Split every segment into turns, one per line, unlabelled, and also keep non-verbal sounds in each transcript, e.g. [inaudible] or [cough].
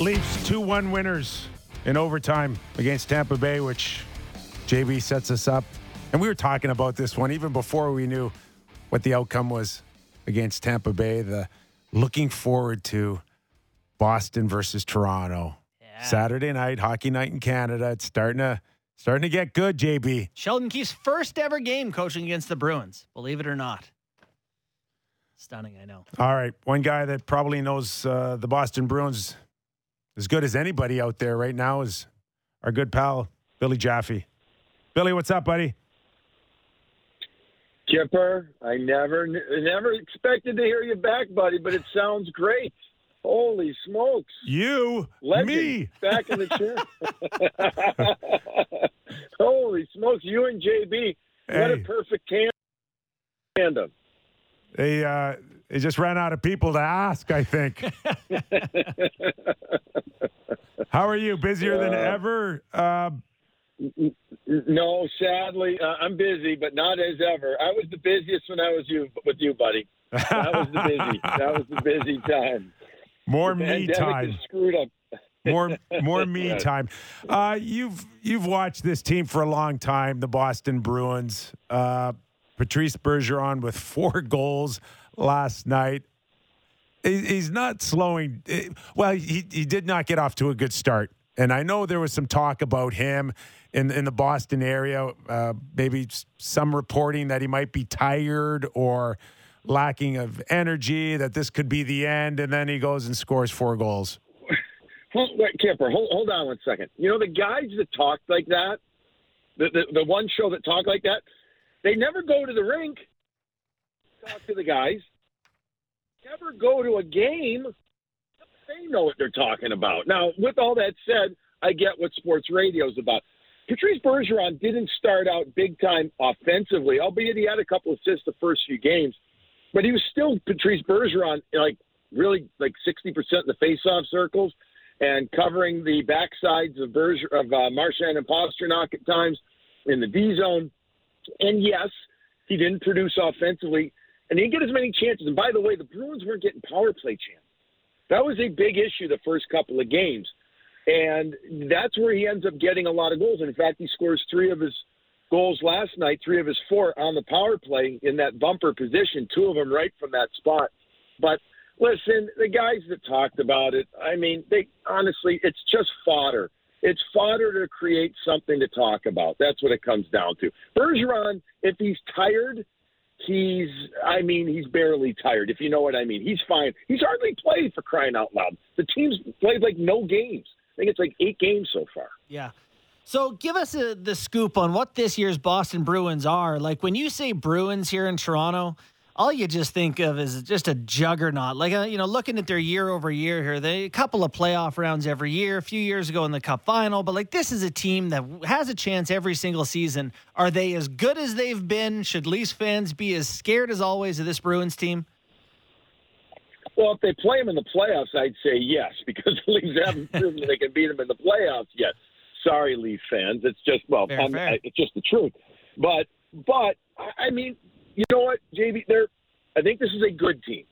Leafs 2 1 winners in overtime against Tampa Bay, which JB sets us up. And we were talking about this one even before we knew what the outcome was against Tampa Bay. The looking forward to Boston versus Toronto.
Yeah.
Saturday night, hockey night in Canada. It's starting to starting to get good, JB.
Sheldon Keefe's first ever game coaching against the Bruins. Believe it or not. Stunning, I know.
All right, one guy that probably knows uh, the Boston Bruins as good as anybody out there right now is our good pal Billy Jaffe. Billy, what's up, buddy?
Kipper, I never never expected to hear you back, buddy, but it sounds great. Holy smokes.
You,
Legend
me. [laughs]
back in the chair. [laughs] Holy smokes, you and JB. What a perfect tandem.
They uh, they just ran out of people to ask. I think. [laughs] How are you? Busier than
Uh,
ever? Uh,
No, sadly, uh, I'm busy, but not as ever. I was the busiest when I was you with you, buddy. That was the busy. that was the busy [laughs] time.
more
The
me time.
screwed up.
more more me [laughs] time. Uh, you've you've watched this team for a long time, the Boston Bruins. Uh, Patrice Bergeron with four goals last night. He's not slowing. eh, Well, he he did not get off to a good start, and I know there was some talk about him in in the Boston area. Uh, maybe some reporting that he might be tired or lacking of energy. That this could be the end, and then he goes and scores four goals.
Hold, wait, Kipper, hold, hold on one second. You know the guys that talk like that, the, the the one show that talk like that, they never go to the rink. Talk to the guys. Never go to a game. They know what they're talking about. Now, with all that said, I get what sports radio is about. Patrice Bergeron didn't start out big time offensively, albeit he had a couple assists the first few games, but he was still Patrice Bergeron, like really like sixty percent in the face-off circles and covering the backsides of Berger, of uh, Marchand and Pastrnak at times in the D zone. And yes, he didn't produce offensively, and he didn't get as many chances. And by the way, the Bruins weren't getting power play chances. That was a big issue the first couple of games, and that's where he ends up getting a lot of goals. And in fact, he scores three of his goals last night, three of his four on the power play in that bumper position, two of them right from that spot. But listen, the guys that talked about it, I mean, they honestly, it's just fodder. It's fodder to create something to talk about. That's what it comes down to. Bergeron, if he's tired, he's, I mean, he's barely tired, if you know what I mean. He's fine. He's hardly played for crying out loud. The team's played like no games. I think it's like eight games so far.
Yeah. So give us a, the scoop on what this year's Boston Bruins are. Like when you say Bruins here in Toronto, all you just think of is just a juggernaut. Like uh, you know, looking at their year over year here, they a couple of playoff rounds every year. A few years ago in the Cup final, but like this is a team that has a chance every single season. Are they as good as they've been? Should Leafs fans be as scared as always of this Bruins team?
Well, if they play them in the playoffs, I'd say yes, [laughs] because the Leafs haven't [laughs] proven they can beat them in the playoffs yet. Sorry, Leaf fans. It's just well,
Fair, fair.
I- it's just the truth. But but I I mean, you know what, JB? They're I think this is a good team.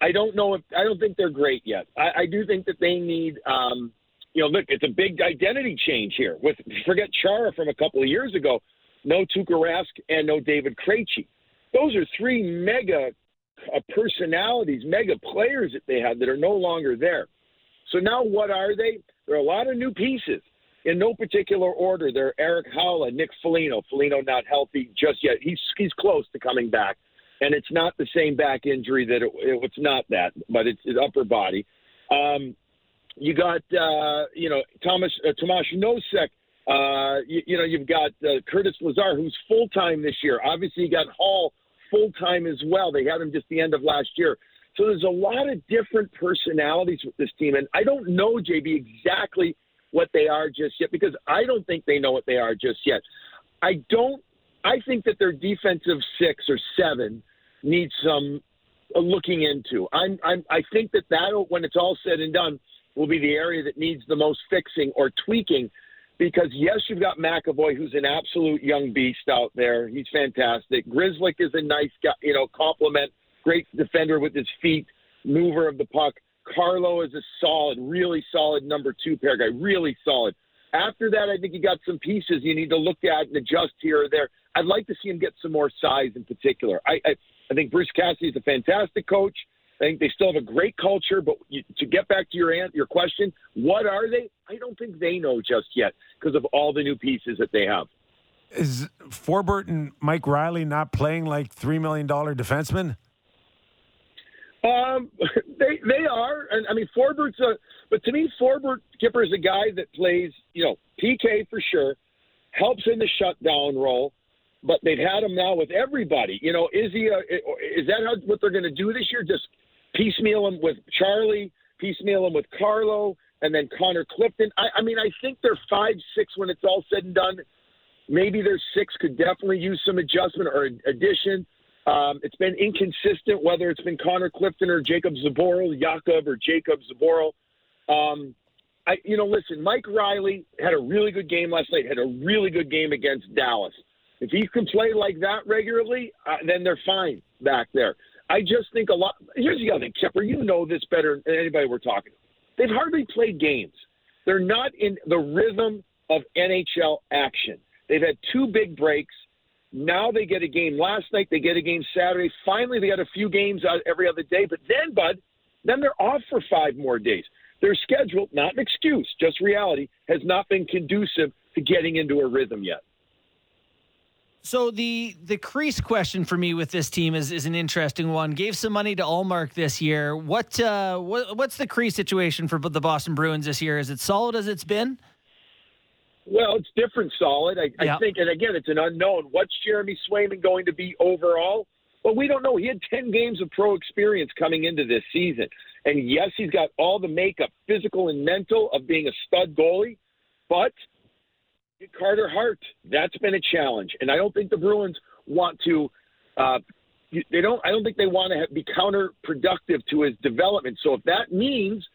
I don't know if I don't think they're great yet. I, I do think that they need. Um, you know, look, it's a big identity change here. With forget Chara from a couple of years ago, no Tuukka Rask and no David Krejci. Those are three mega uh, personalities, mega players that they had that are no longer there. So now what are they? There are a lot of new pieces in no particular order. They're Eric Haula, Nick Foligno. Foligno not healthy just yet. He's he's close to coming back, and it's not the same back injury that it, it's not that, but it's his upper body. Um, you got uh, you know Thomas uh, Nosek. Uh, you, you know you've got uh, Curtis Lazar, who's full time this year. Obviously, you got Hall full time as well. They had him just the end of last year. So there's a lot of different personalities with this team, and I don't know JB exactly what they are just yet because I don't think they know what they are just yet. I don't. I think that their defensive six or seven needs some uh, looking into. I'm, I'm. I think that that when it's all said and done will be the area that needs the most fixing or tweaking. Because yes, you've got McAvoy, who's an absolute young beast out there. He's fantastic. Grzelcyk is a nice guy, you know, compliment. Great defender with his feet, mover of the puck. Carlo is a solid, really solid number two pair guy, really solid. After that, I think you got some pieces you need to look at and adjust here or there. I'd like to see him get some more size in particular. I I, I think Bruce Cassidy is a fantastic coach. I think they still have a great culture, but you, to get back to your aunt, your question, what are they? I don't think they know just yet because of all the new pieces that they have.
Is Forbort and Mike Reilly not playing like three million dollar defensemen?
Um, [laughs] they they are, and I mean Forbort's a, but to me Forbort Kipper is a guy that plays, you know, PK for sure, helps in the shutdown role, but they've had him now with everybody. You know, is he? A, is that how, what they're going to do this year? Just piecemeal him with Charlie, piecemeal him with Carlo, and then Connor Clifton. I, I mean, I think they're five six when it's all said and done. Maybe their six could definitely use some adjustment or addition. Um, it's been inconsistent whether it's been Connor Clifton or Jacob Zboril, Jakub or Jacob Zboril. Um, I, you know, listen, Mike Reilly had a really good game last night. Had a really good game against Dallas. If he can play like that regularly, uh, then they're fine back there. I just think a lot. Here's the other thing, Kipper. You know this better than anybody we're talking to. They've hardly played games. They're not in the rhythm of NHL action. They've had two big breaks. Now they get a game last night. They get a game Saturday. Finally, they got a few games out every other day. But then, Bud, then they're off for five more days. Their schedule, not an excuse, just reality, has not been conducive to getting into a rhythm yet.
So the the crease question for me with this team is, is an interesting one. Gave some money to Ullmark this year. What uh, what what's the crease situation for the Boston Bruins this year? Is it solid as it's been?
Well, it's different, solid. I, I think, and again, it's an unknown. What's Jeremy Swayman going to be overall? Well, we don't know. He had 10 games of pro experience coming into this season. And yes, he's got all the makeup, physical and mental, of being a stud goalie. But Carter Hart, that's been a challenge, and I don't think the Bruins want to. Uh, they don't. I don't think they want to have, be counterproductive to his development. So if that means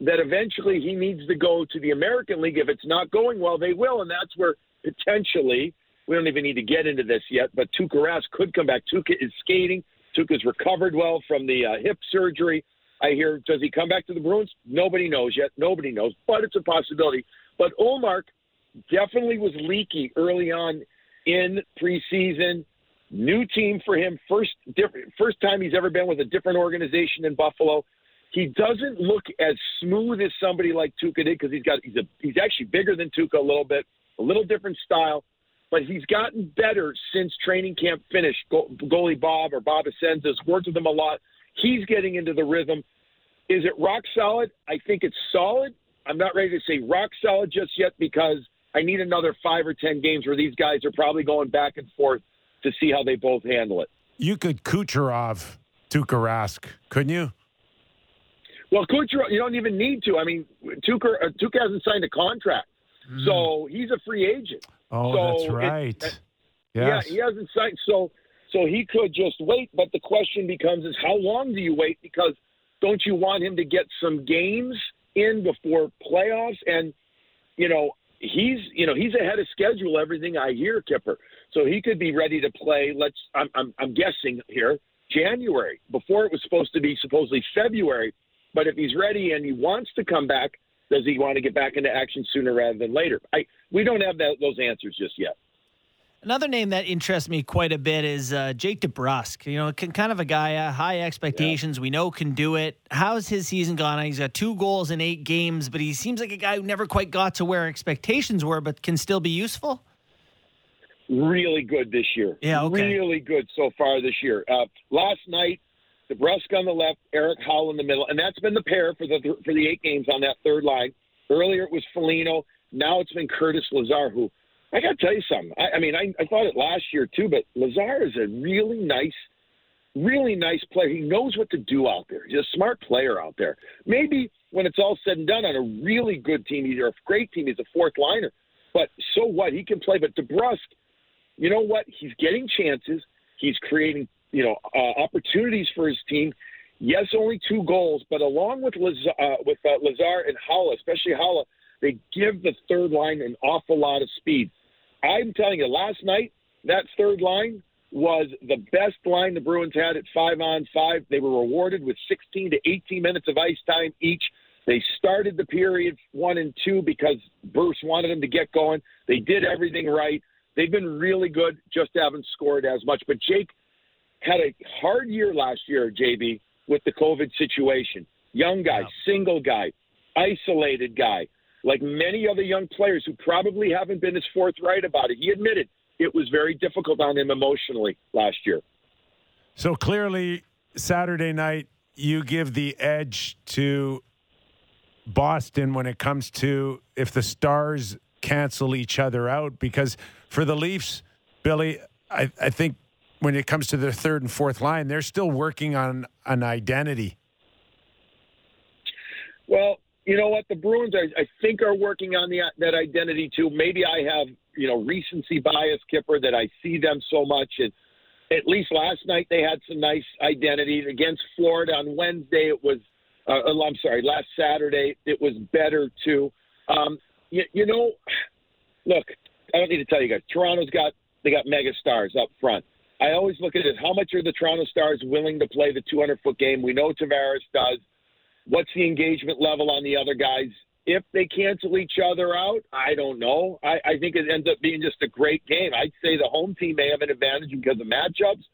that eventually he needs to go to the American League, if it's not going well, they will, and that's where potentially we don't even need to get into this yet. But Tuukka Rask could come back. Tuukka is skating. Tuukka's recovered well from the uh, hip surgery. I hear. Does he come back to the Bruins? Nobody knows yet. Nobody knows, but it's a possibility. But Ullmark definitely was leaky early on in preseason. New team for him, first different, first time he's ever been with a different organization in Buffalo. He doesn't look as smooth as somebody like Tuukka did because he's got he's a he's actually bigger than Tuukka a little bit, a little different style, but he's gotten better since training camp finished. goalie Bob or Bob Essensa's worked with him a lot. He's getting into the rhythm. Is it rock solid? I think it's solid. I'm not ready to say rock solid just yet because I need another five or ten games where these guys are probably going back and forth to see how they both handle it.
You could Kucherov Tuukka Rask, couldn't you?
Well, Kucherov, you don't even need to. I mean, Tuukka, uh, hasn't signed a contract, mm. so he's a free agent.
Oh,
so
that's right.
It, yes. Yeah, he hasn't signed, so so he could just wait. But the question becomes: is how long do you wait? Because don't you want him to get some games in before playoffs? And you know, he's you know he's ahead of schedule. Everything I hear, Kipper, so he could be ready to play. Let's I'm I'm, I'm guessing here January before it was supposed to be supposedly February. But if he's ready and he wants to come back, does he want to get back into action sooner rather than later? I we don't have that, those answers just yet.
Another name that interests me quite a bit is uh, Jake DeBrusk. You know, can, kind of a guy, uh, high expectations. Yeah. We know can do it. How's his season gone? He's got two goals in eight games, but he seems like a guy who never quite got to where expectations were, but can still be useful.
Really good this year.
Yeah, okay.
Really good so far this year. Uh, last night, DeBrusk on the left, Eric Haula in the middle, and that's been the pair for the for the eight games on that third line. Earlier it was Foligno. Now it's been Curtis Lazar, who I got to tell you something. I, I mean, I, I thought it last year too, but Lazar is a really nice, really nice player. He knows what to do out there. He's a smart player out there. Maybe when it's all said and done on a really good team, he's a great team. He's a fourth liner, but so what? He can play. But DeBrusk, you know what? He's getting chances. He's creating, you know, uh, opportunities for his team. Yes, only two goals, but along with uh, with uh, Lazar and Haula, especially Haula, they give the third line an awful lot of speed. I'm telling you, last night that third line was the best line the Bruins had at five on five. They were rewarded with 16 to 18 minutes of ice time each. They started the period one and two because Bruce wanted them to get going. They did everything right. They've been really good, just haven't scored as much. But Jake had a hard year last year, JB, with the COVID situation. Young guy, single guy, isolated guy. Like many other young players who probably haven't been as forthright about it. He admitted it was very difficult on him emotionally last year.
So clearly, Saturday night, you give the edge to Boston when it comes to if the Stars cancel each other out. Because for the Leafs, Billy, I, I think when it comes to their third and fourth line, they're still working on an identity.
Well, you know what? The Bruins, I, I think, are working on the, that identity too. Maybe I have you know recency bias, Kipper, that I see them so much. And at least last night they had some nice identity against Florida. On Wednesday it was, uh, oh, I'm sorry, last Saturday it was better too. Um, you, you know, look, I don't need to tell you guys. Toronto's got they got mega stars up front. I always look at it. How much are the Toronto Stars willing to play the 200 foot game? We know Tavares does. What's the engagement level on the other guys? If they cancel each other out, I don't know. I, I think it ends up being just a great game. I'd say the home team may have an advantage because of matchups,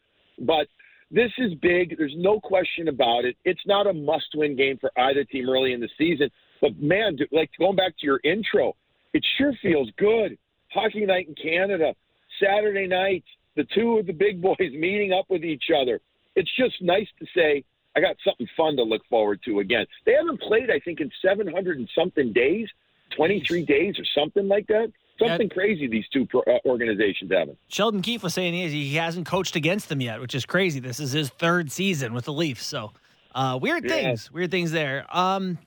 but this is big. There's no question about it. It's not a must win game for either team early in the season. But man, like going back to your intro, it sure feels good. Hockey night in Canada, Saturday night, the two of the big [laughs] boys meeting up with each other. It's just nice to say, I got something fun to look forward to again. They haven't played, I think, in 700 and something days, 23 days or something like that. Something yeah. crazy these two pro- uh, organizations haven't.
Sheldon Keefe was saying he hasn't coached against them yet, which is crazy. This is his third season with the Leafs. So uh, weird things, yeah. weird things there. Um,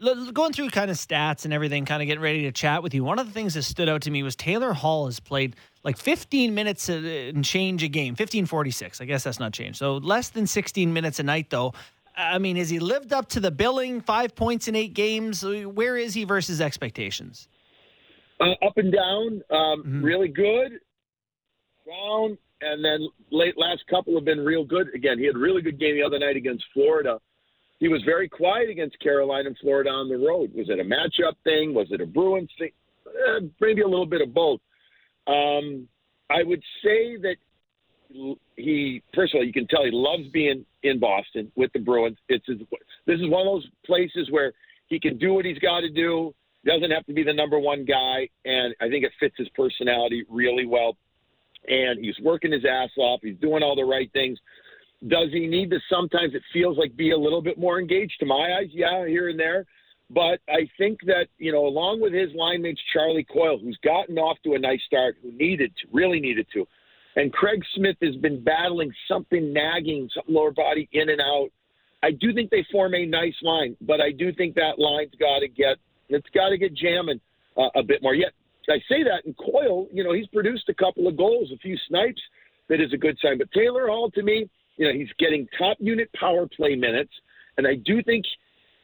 going through kind of stats and everything, kind of getting ready to chat with you. One of the things that stood out to me was Taylor Hall has played like 15 minutes and change a game, 1546. I guess that's not changed. So less than 16 minutes a night, though. I mean, has he lived up to the billing? Five points in eight games. Where is he versus expectations?
Uh, up and down. Um, mm-hmm. Really good. Down, and then late last couple have been real good. Again, he had a really good game the other night against Florida he was very quiet against Carolina and Florida on the road. Was it a matchup thing? Was it a Bruins thing? Eh, maybe a little bit of both. Um, I would say that he, first of all, you can tell he loves being in Boston with the Bruins. It's his, this is one of those places where he can do what he's got to do. Doesn't have to be the number one guy, and I think it fits his personality really well. And he's working his ass off. He's doing all the right things. Does he need to sometimes it feels like be a little bit more engaged to my eyes? Yeah, here and there. But I think that, you know, along with his line mates, Charlie Coyle, who's gotten off to a nice start, who needed to, really needed to. And Craig Smith has been battling something nagging, some lower body in and out. I do think they form a nice line, but I do think that line's got to get, it's got to get jamming uh, a bit more. Yet I say that, and Coyle, you know, he's produced a couple of goals, a few snipes. That is a good sign. But Taylor Hall, to me, you know, he's getting top unit power play minutes, and I do think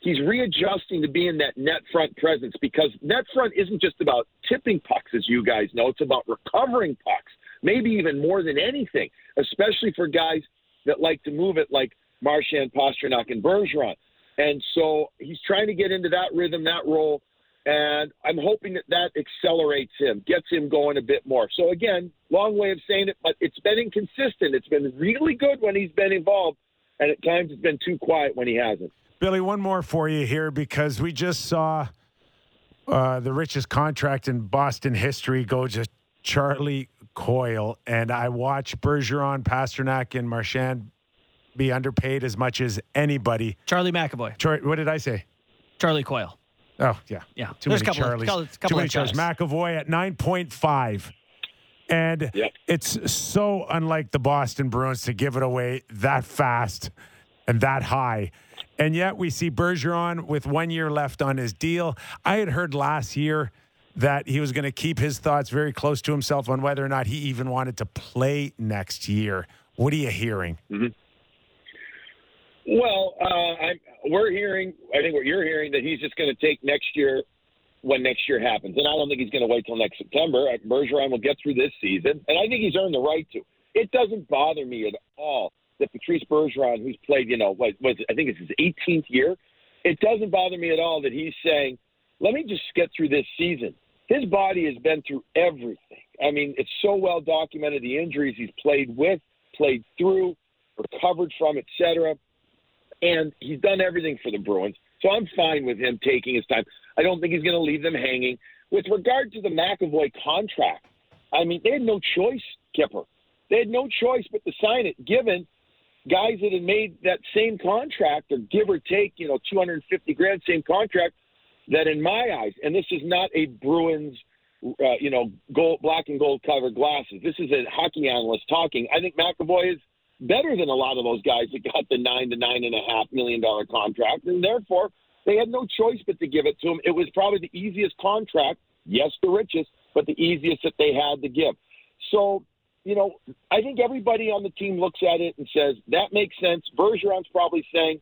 he's readjusting to being that net front presence because net front isn't just about tipping pucks, as you guys know. It's about recovering pucks, maybe even more than anything, especially for guys that like to move it like Marchand, Pastrnak, and Bergeron. And so he's trying to get into that rhythm, that role. And I'm hoping that that accelerates him, gets him going a bit more. So, again, long way of saying it, but it's been inconsistent. It's been really good when he's been involved, and at times it's been too quiet when he hasn't.
Billy, one more for you here because we just saw uh, the richest contract in Boston history go to Charlie Coyle, and I watch Bergeron, Pastrnak, and Marchand be underpaid as much as anybody.
Charlie McAvoy.
Char- what did I say?
Charlie Coyle.
Oh yeah,
yeah.
Too There's many Charlies. Of, couple Too many Charlies. McAvoy at nine point five, and yep. it's so unlike the Boston Bruins to give it away that fast and that high. And yet we see Bergeron with one year left on his deal. I had heard last year that he was going to keep his thoughts very close to himself on whether or not he even wanted to play next year. What are you hearing?
Mm-hmm. Well, uh, I'm, we're hearing, I think what you're hearing, that he's just going to take next year when next year happens. And I don't think he's going to wait till next September. Uh, Bergeron will get through this season, and I think he's earned the right to. it doesn't bother me at all that Patrice Bergeron, who's played, you know, what was I think it's his 18th year, it doesn't bother me at all that he's saying, "Let me just get through this season." His body has been through everything. I mean, it's so well documented the injuries he's played with, played through, recovered from, etc. And he's done everything for the Bruins. So I'm fine with him taking his time. I don't think he's going to leave them hanging. With regard to the McAvoy contract, I mean, they had no choice, Kipper. They had no choice but to sign it, given guys that had made that same contract, or give or take, you know, 250 grand, same contract, that in my eyes, and this is not a Bruins, uh, you know, gold, black and gold covered glasses. This is a hockey analyst talking. I think McAvoy is better than a lot of those guys that got the nine to nine and a half million dollar contract, and therefore they had no choice but to give it to him. It was probably the easiest contract, yes, the richest, but the easiest that they had to give. So, you know, I think everybody on the team looks at it and says that makes sense. Bergeron's probably saying,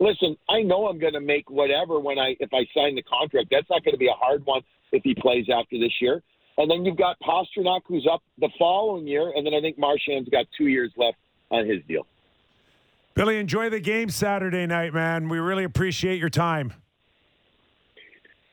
"Listen, I know I'm going to make whatever when I if I sign the contract. That's not going to be a hard one if he plays after this year." And then you've got Pastrnak, who's up the following year, and then I think Marchand's got two years left on his deal.
Billy, enjoy the game Saturday night, man. We really appreciate your time.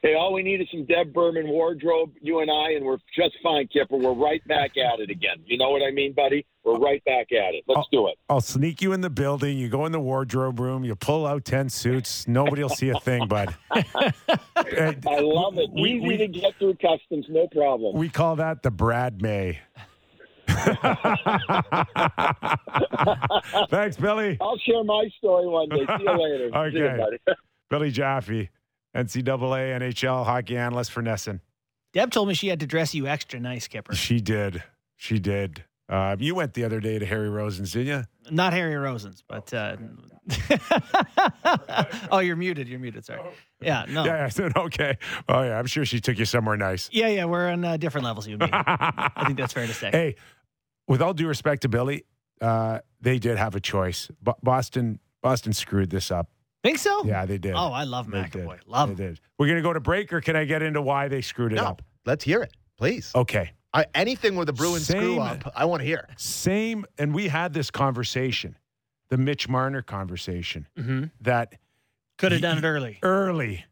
Hey, all we need is some Deb Berman wardrobe, you and I, and we're just fine, Kipper. We're right back at it again. You know what I mean, buddy? We're right back at it. Let's do it.
I'll sneak you in the building. You go in the wardrobe room. You pull out 10 suits. Nobody will see a thing, bud. [laughs]
I love it.
We-
Easy
we-
to get through customs, no problem.
We call that the Brad May. [laughs] Thanks, Billy.
I'll share my story one day. See you later. [laughs] See you,
Okay.
buddy. [laughs]
Billy Jaffe, NCAA NHL hockey analyst for NESN.
Deb told me she had to dress you extra nice, Kipper.
She did. She did. Uh, you went the other day to Harry Rosen's, didn't you?
Not Harry Rosen's, but. Uh, oh, you're muted. You're muted. Sorry. Yeah, no.
Yeah, I said, okay. Oh, yeah. I'm sure she took you somewhere nice.
Yeah, yeah, we're on uh, different levels, you and me. I think that's fair to say.
Hey, with all due respect to Billy, uh, they did have a choice. Bo- Boston, Boston screwed this up.
Think so?
Yeah, they did.
Oh, I love
They
McAvoy.
did.
Love
They
him.
did. We're gonna go to break, or can I get into why they screwed it
No,
up?
let's hear it, please.
Okay.
I, anything with the Bruins screw up, I want to hear.
Same, and we had this conversation, the Mitch Marner conversation,
hmm
that
Could have done it early.
early,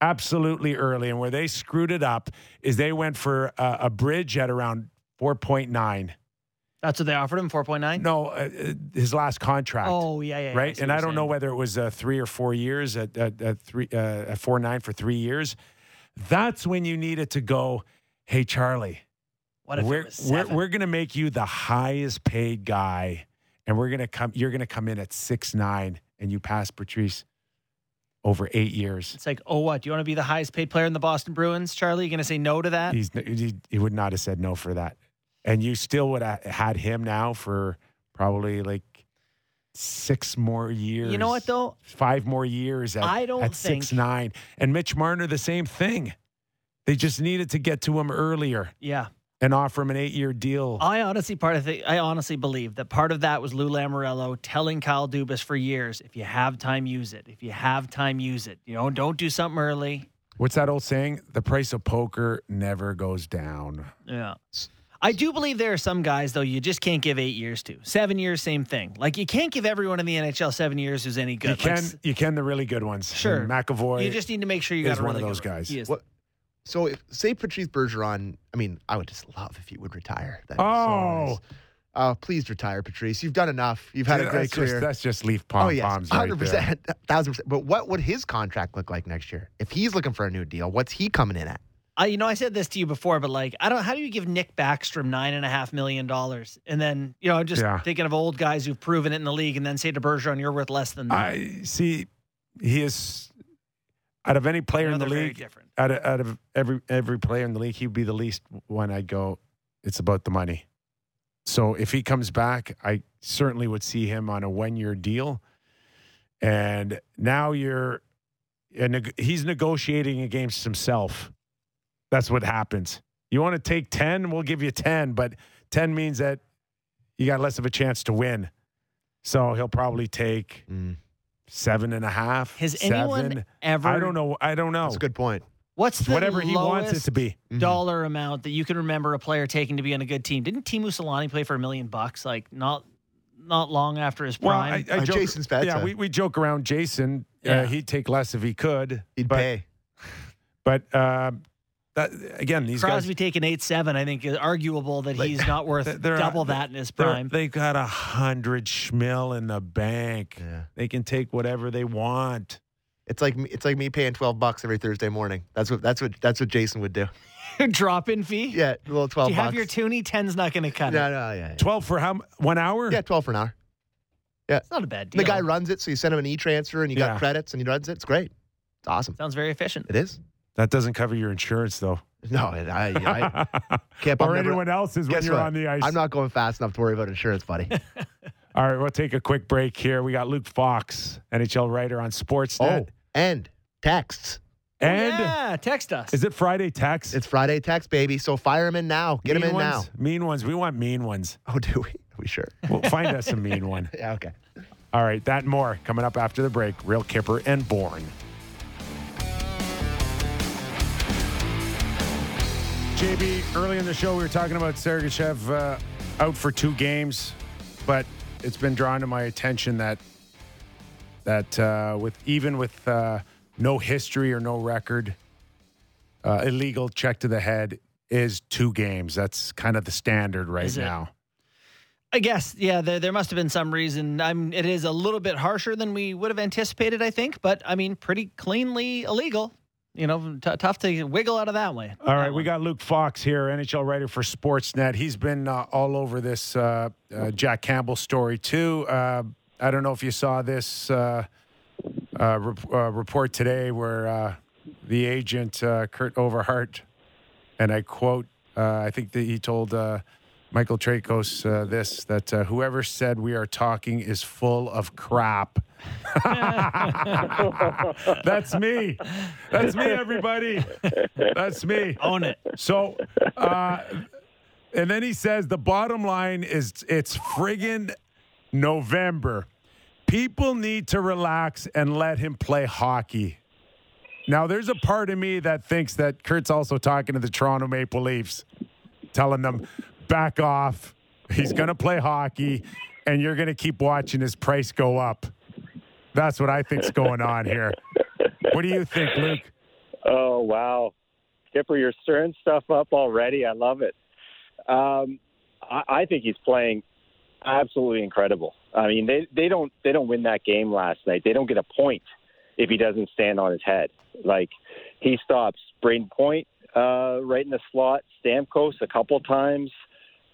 absolutely early, and where they screwed it up is they went for a, a bridge at around four point nine.
That's what they offered him, 4.9?
No, uh, uh, his last contract.
Oh, yeah, yeah. yeah.
right?
see
And I don't know whether it was uh, three or four years at, at, at three uh, at four nine for three years. That's when you needed to go. Hey, Charlie,
What if
we're we're, we're going to make you the highest paid guy, and we're going to come. You're going to come in at six nine, and you pass Patrice over eight years.
It's like, oh, what? Do you want to be the highest paid player in the Boston Bruins, Charlie? You going to say no to that?
He's he, he would not have said no for that, and you still would have had him now for probably like six more years.
You know what, though?
five more years at,
I don't
at
think-
six nine. And Mitch Marner, the same thing. They just needed to get to him earlier
Yeah.
and offer him an eight year deal.
I honestly part of the, I honestly believe that part of that was Lou Lamoriello telling Kyle Dubas for years, if you have time, use it. If you have time, use it. You know, don't do something early.
What's that old saying? The price of poker never goes down.
Yeah. I do believe there are some guys though you just can't give eight years to. Seven years, same thing. Like you can't give everyone in the NHL seven years who's any good.
You can
s-
you can the really good ones.
Sure.
And McAvoy.
you just need to make sure you
is
got a
one
really
of those
good one.
guys.
He is.
What? So, if say Patrice Bergeron, I mean, I would just love if he would retire. That'd be so
Oh.
nice. Uh, please retire, Patrice. You've done enough. You've had a
that's
great
just,
career.
that's just leaf pom
oh yes,
poms right
Hundred percent, [laughs] thousand percent. But what would his contract look like next year? If he's looking for a new deal, what's he coming in at?
I, you know, I said this to you before, but like, I don't. How do you give Nick Backstrom nine and a half million dollars, and then you know, I'm just
Yeah.
thinking of old guys who've proven it in the league, and then say to Bergeron, "You're worth less than that."
I see. He is out of any player in the league.
different.
out of, out of every every player in the league, he'd be the least one I'd go. It's about the money. So if he comes back, I certainly would see him on a one year deal. And now you're, and he's negotiating against himself. That's what happens. You want to take ten? We'll give you ten, but ten means that you got less of a chance to win. So he'll probably take
Mm,
seven and a half.
Has
seven.
anyone ever?
I don't know. I don't know.
that's a good point.
What's the
whatever he wants it to be.
dollar amount that you can remember a player taking to be on a good team? Didn't Teemu Selanne play for a million bucks like not not long after his
Well,
prime?
I, I
Uh,
joke,
Jason Spezza.
Yeah, we, we joke around Jason.
Yeah.
Uh, he'd take less if he could.
He'd
but,
pay. [laughs]
But uh, that again, these
Crosby taking eight seven, I think is arguable that
Like,
he's not worth
they're-
double that in his
guys, they're-
prime.
they got a hundred schmil in the bank.
Yeah.
They can take whatever they want.
It's like me- it's like me paying twelve bucks every Thursday morning. That's what that's what that's what Jason would do. [laughs]
Drop in fee.
Yeah, a little
Do
twelve
you have
bucks.
your toonie? Ten's not going to cut
no,
it.
no, yeah, yeah.
Twelve for how one hour?
Yeah, twelve for an hour.
Yeah, it's not a bad deal.
The guy runs it, so you send him an e-transfer, and you
Yeah.
got credits, and he runs it. It's great. It's awesome.
Sounds very efficient.
It is.
That doesn't cover your insurance though.
No, I, I [laughs] can't. I'm
or
never-
anyone else's when you're
what?
on the ice.
I'm not going fast enough to worry about insurance, buddy. [laughs]
All right, we'll take a quick break here. We got Luke Fox, NHL writer on Sportsnet.
oh, and texts.
and oh,
yeah, text us.
is it Friday text?
It's Friday text, baby. So fire them in now. Get him
mean
in now.
Mean ones. We want mean ones.
Oh, do we? Are we sure?
We'll find us a mean one. [laughs]
Yeah. Okay.
All right, that and more coming up after the break. Real Kipper and Bourne. JB, early in the show, we were talking about Sergachev uh, out for two games, but it's been drawn to my attention that that uh, with even with uh, no history or no record, uh, illegal check to the head is two games. That's kind of the standard right now.
I guess, yeah, there, there must have been some reason. I'm. It is a little bit harsher than we would have anticipated, I think, but I mean, pretty cleanly illegal. You know, t- tough to wiggle out of that way.
All right, we got Luke Fox here, NHL writer for Sportsnet. He's been uh, all over this uh, uh, Jack Campbell story too. Uh, I don't know if you saw this uh, uh, uh, report today where uh, the agent uh, Kurt Overhardt, and I quote, uh, I think that he told uh, Michael Traikos uh, this that uh, whoever said we are talking is full of crap. [laughs] That's me. That's me, everybody. That's me.
Own it.
So, uh, and then he says the bottom line is it's friggin' November. People need to relax and let him play hockey. Now, there's a part of me that thinks that Kurt's also talking to the Toronto Maple Leafs, telling them, back off. He's going to play hockey, and you're going to keep watching his price go up. That's what I think's going on here. What do you think, Luke?
Oh wow, Skipper, you're stirring stuff up already. I love it. Um, I, I think he's playing absolutely incredible. I mean, they they don't they don't win that game last night. They don't get a point if he doesn't stand on his head. Like he stops Brayden Point uh, right in the slot, Stamkos a couple times.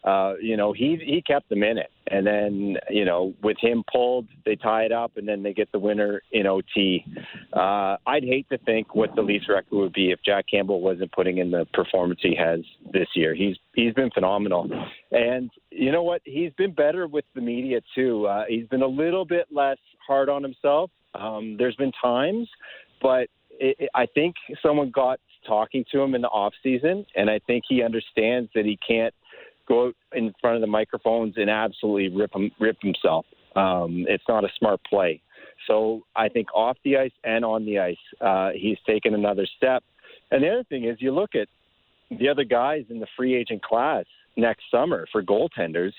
Uh, you know, he he kept them in it, and then you know with him pulled, they tie it up, and then they get the winner in OT. Uh, I'd hate to think what the Leafs record would be if Jack Campbell wasn't putting in the performance he has this year. He's he's been phenomenal, and you know what? He's been better with the media too. Uh, he's been a little bit less hard on himself. Um, there's been times, but it, it, I think someone got talking to him in the off season, and I think he understands that he can't go out in front of the microphones and absolutely rip him, rip himself. Um, it's not a smart play. So I think off the ice and on the ice, uh, he's taken another step. And the other thing is, you look at the other guys in the free agent class next summer for goaltenders,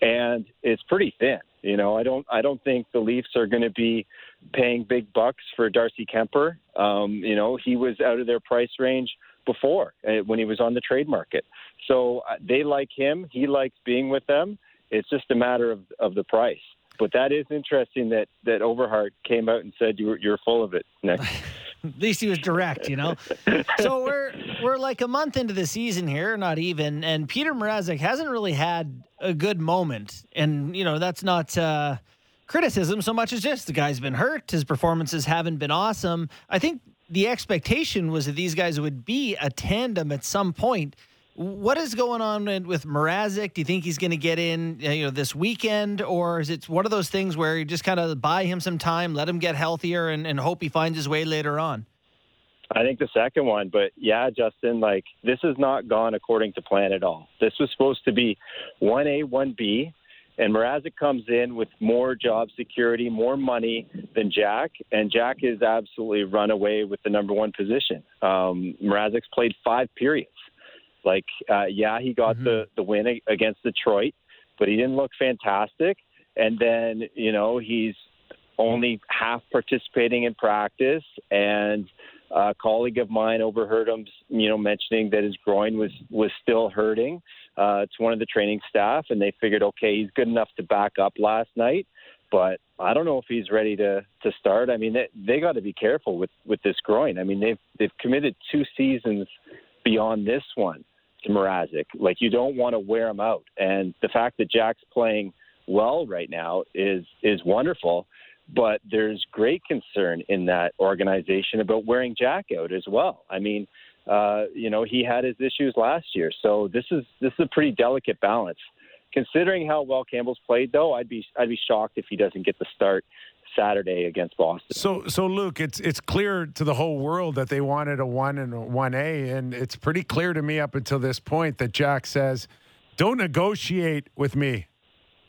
and it's pretty thin. You know, I don't, I don't think the Leafs are going to be paying big bucks for Darcy Kuemper. Um, you know, he was out of their price range before uh, when he was on the trade market. So uh, they like him. He likes being with them. It's just a matter of, of the price. But that is interesting that that Overhardt came out and said you're you're full of it, Nick. [laughs]
At least he was direct, you know. [laughs] so we're we're like a month into the season here, not even, and Petr Mrazek hasn't really had a good moment, and you know that's not uh, criticism so much as just the guy's been hurt. His performances haven't been awesome. I think the expectation was that these guys would be a tandem at some point. What is going on with Mrazek? Do you think he's going to get in, uh, you know, this weekend, or is it one of those things where you just kind of buy him some time, let him get healthier, and, and hope he finds his way later on?
I think the second one, but yeah, Justin, like this has not gone according to plan at all. This was supposed to be one A, one B, And Mrazek comes in with more job security, more money than Jack, and Jack has absolutely run away with the number one position. Um, Mrazek's played five periods. Like, uh, yeah, he got mm-hmm. the the win against Detroit, but he didn't look fantastic. And then, you know, he's only half participating in practice and a colleague of mine overheard him, you know, mentioning that his groin was was still hurting. Uh, to one of the training staff, and they figured, okay, he's good enough to back up last night, but I don't know if he's ready to to start. I mean, they, they got to be careful with with this groin. I mean, they've they've committed two seasons beyond this one to Mrazek. Like, you don't want to wear him out, and the fact that Jack's playing well right now is is wonderful but there's great concern in that organization about wearing Jack out as well. I mean, uh, you know, he had his issues last year, so this is this is a pretty delicate balance. Considering how well Campbell's played, though, I'd be I'd be shocked if he doesn't get the start Saturday against Boston.
So, so Luke, it's it's clear to the whole world that they wanted a one and a one A, and it's pretty clear to me up until this point that Jack says, "Don't negotiate with me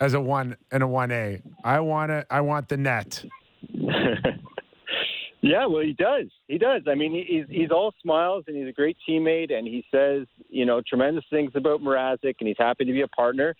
as a one and a one A. I want it. I want the net. [laughs]
yeah, well, he does. He does. I mean, he's he's all smiles and he's a great teammate, and he says you know tremendous things about Mrazek, and he's happy to be a partner.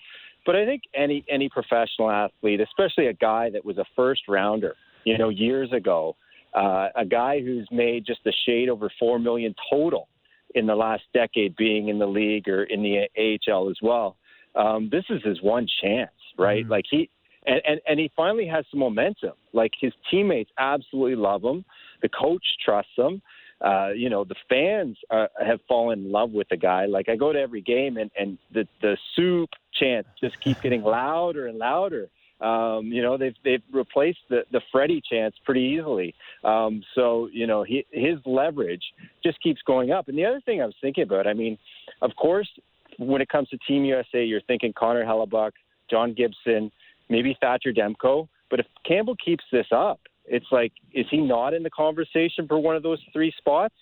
But I think any any professional athlete, especially a guy that was a first rounder, you know, years ago, uh, a guy who's made just a shade over four million total in the last decade, being in the league or in the AHL as well. Um, this is his one chance right? Mm-hmm. Like he and, and and he finally has some momentum. Like his teammates absolutely love him. The coach trusts him. Uh, you know, the fans uh, have fallen in love with the guy. Like I go to every game, and and the the soup chants just keep [laughs] getting louder and louder. Um, you know, they've they've replaced the the Freddie chants pretty easily. Um, so you know, he, his leverage just keeps going up. And the other thing I was thinking about, I mean, of course, when it comes to Team USA, you're thinking Connor Hellebuyck, John Gibson, maybe Thatcher Demko. But if Campbell keeps this up, it's like, is he not in the conversation for one of those three spots?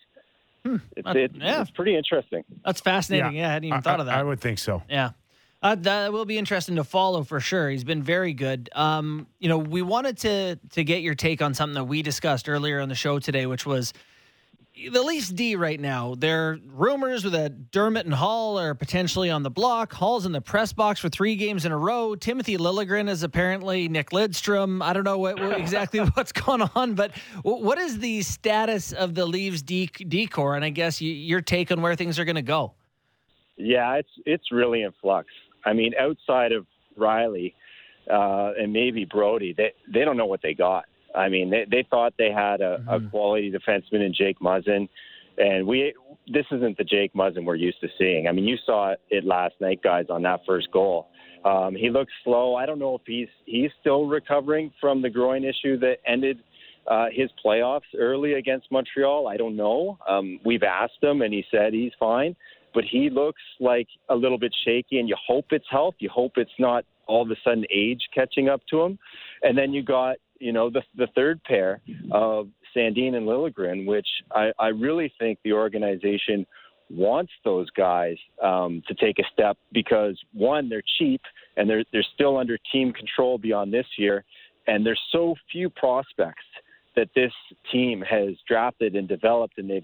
Hmm. It's, it's, yeah. it's, pretty interesting.
That's fascinating. Yeah, yeah I hadn't even I, thought of that.
I would think so.
Yeah. Uh, that will be interesting to follow for sure. He's been very good. Um, you know, we wanted to to get your take on something that we discussed earlier on the show today, which was the Leafs D right now. There are rumors that Dermott and Holl are potentially on the block. Holl's in the press box for three games in a row. Timothy Liljegren is apparently Nick Lidstrom. I don't know what, what [laughs] exactly what's going on, but what is the status of the Leafs D decor? And I guess you, your take on where things are going to go.
Yeah, it's it's really in flux. I mean, outside of Rielly uh, and maybe Brodie, they they don't know what they got. I mean, they, they thought they had a, mm-hmm. a quality defenseman in Jake Muzzin, and we this isn't the Jake Muzzin we're used to seeing. I mean, you saw it last night, guys, on that first goal. Um, he looks slow. I don't know if he's he's still recovering from the groin issue that ended uh, his playoffs early against Montreal. I don't know. Um, we've asked him, and he said he's fine, but he looks like a little bit shaky. And you hope it's health. You hope it's not all of a sudden age catching up to him. And then you got you know, the the third pair of Sandin and Liljegren, which I, I really think the organization wants those guys um, to take a step because one, they're cheap and they're they're still under team control beyond this year, and there's so few prospects that this team has drafted and developed, and they've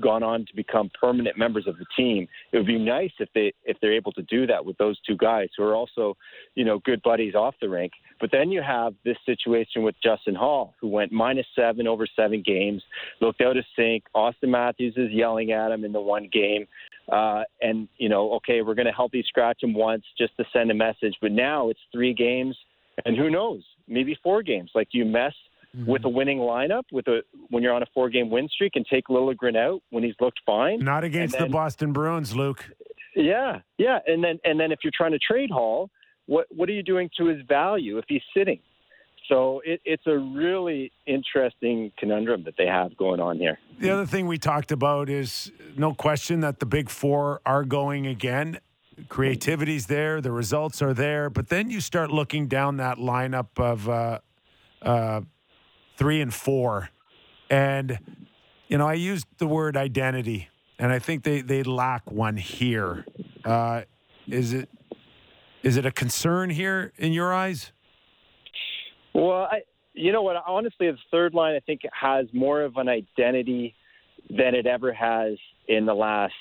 gone on to become permanent members of the team. It would be nice if they if they're able to do that with those two guys who are also, you know, good buddies off the rink. But then you have this situation with Justin Holl, who went minus seven over seven games, looked out of sync. Auston Matthews is yelling at him in the one game. Uh, and, you know, okay, we're going to help you scratch him once just to send a message. But now it's three games, and who knows, maybe four games. Like, you mess mm-hmm. with a winning lineup with a when you're on a four game win streak and take Liljegren out when he's looked fine?
Not against then, the Boston Bruins, Luke.
Yeah, yeah. And then, and then if you're trying to trade Holl, what what are you doing to his value if he's sitting? So it, it's a really interesting conundrum that they have going on here.
The other thing we talked about is no question that the big four are going again. Creativity's there, the results are there, but then you start looking down that lineup of uh, uh, three and four, and you know I used the word identity, and I think they they lack one here. Uh, is it Is it a concern here in your eyes?
Well, I, you know what? Honestly, the third line I think has more of an identity than it ever has in the last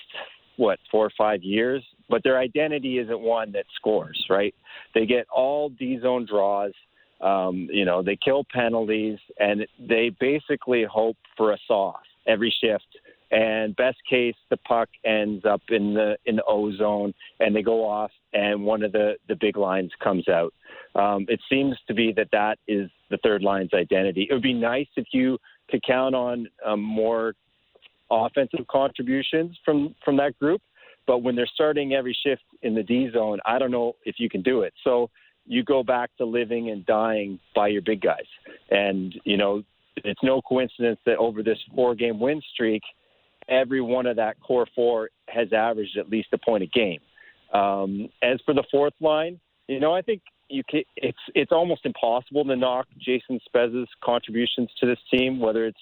what four or five years. But their identity isn't one that scores, right? They get all D zone draws. Um, you know, they kill penalties, and they basically hope for a saw every shift. And best case, the puck ends up in the in the O zone, and they go off, and one of the the big lines comes out. Um, it seems to be that that is the third line's identity. It would be nice if you could count on um, more offensive contributions from from that group, but when they're starting every shift in the D zone, I don't know if you can do it. So you go back to living and dying by your big guys, and you know it's no coincidence that over this four game win streak every one of that core four has averaged at least a point a game. Um, as for the fourth line, you know, I think you can, it's it's almost impossible to knock Jason Spezza's contributions to this team, whether it's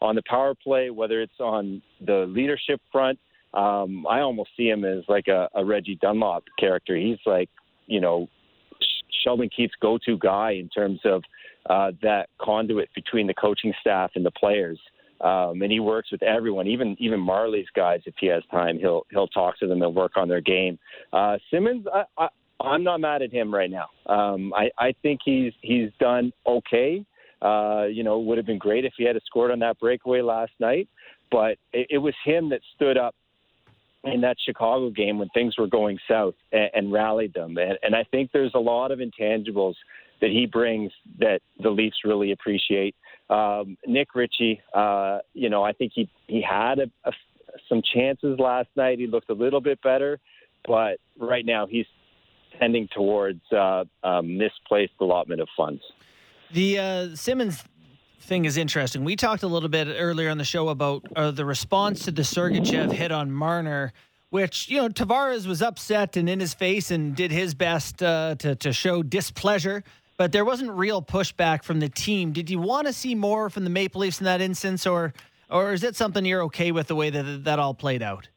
on the power play, whether it's on the leadership front. Um, I almost see him as like a, a Reggie Dunlop character. He's like, you know, Sheldon Keefe's go-to guy in terms of uh, that conduit between the coaching staff and the players. Um, and he works with everyone, even even Marley's guys. If he has time, he'll he'll talk to them and work on their game. Uh, Simmonds, I, I, I'm not mad at him right now. Um, I, I think he's he's done okay. Uh, you know, would have been great if he had scored on that breakaway last night, but it, it was him that stood up in that Chicago game when things were going south and, and rallied them. And, and I think there's a lot of intangibles that he brings that the Leafs really appreciate. Um, Nick Ritchie, uh, you know, I think he he had a, a, some chances last night. He looked a little bit better, but right now he's tending towards uh, misplaced allotment of funds.
The uh, Simmonds thing is interesting. We talked a little bit earlier on the show about uh, the response to the Sergachev hit on Marner, which you know Tavares was upset and in his face and did his best uh, to to show displeasure but there wasn't real pushback from the team. Did you want to see more from the Maple Leafs in that instance, or or is it something you're okay with the way that that all played out?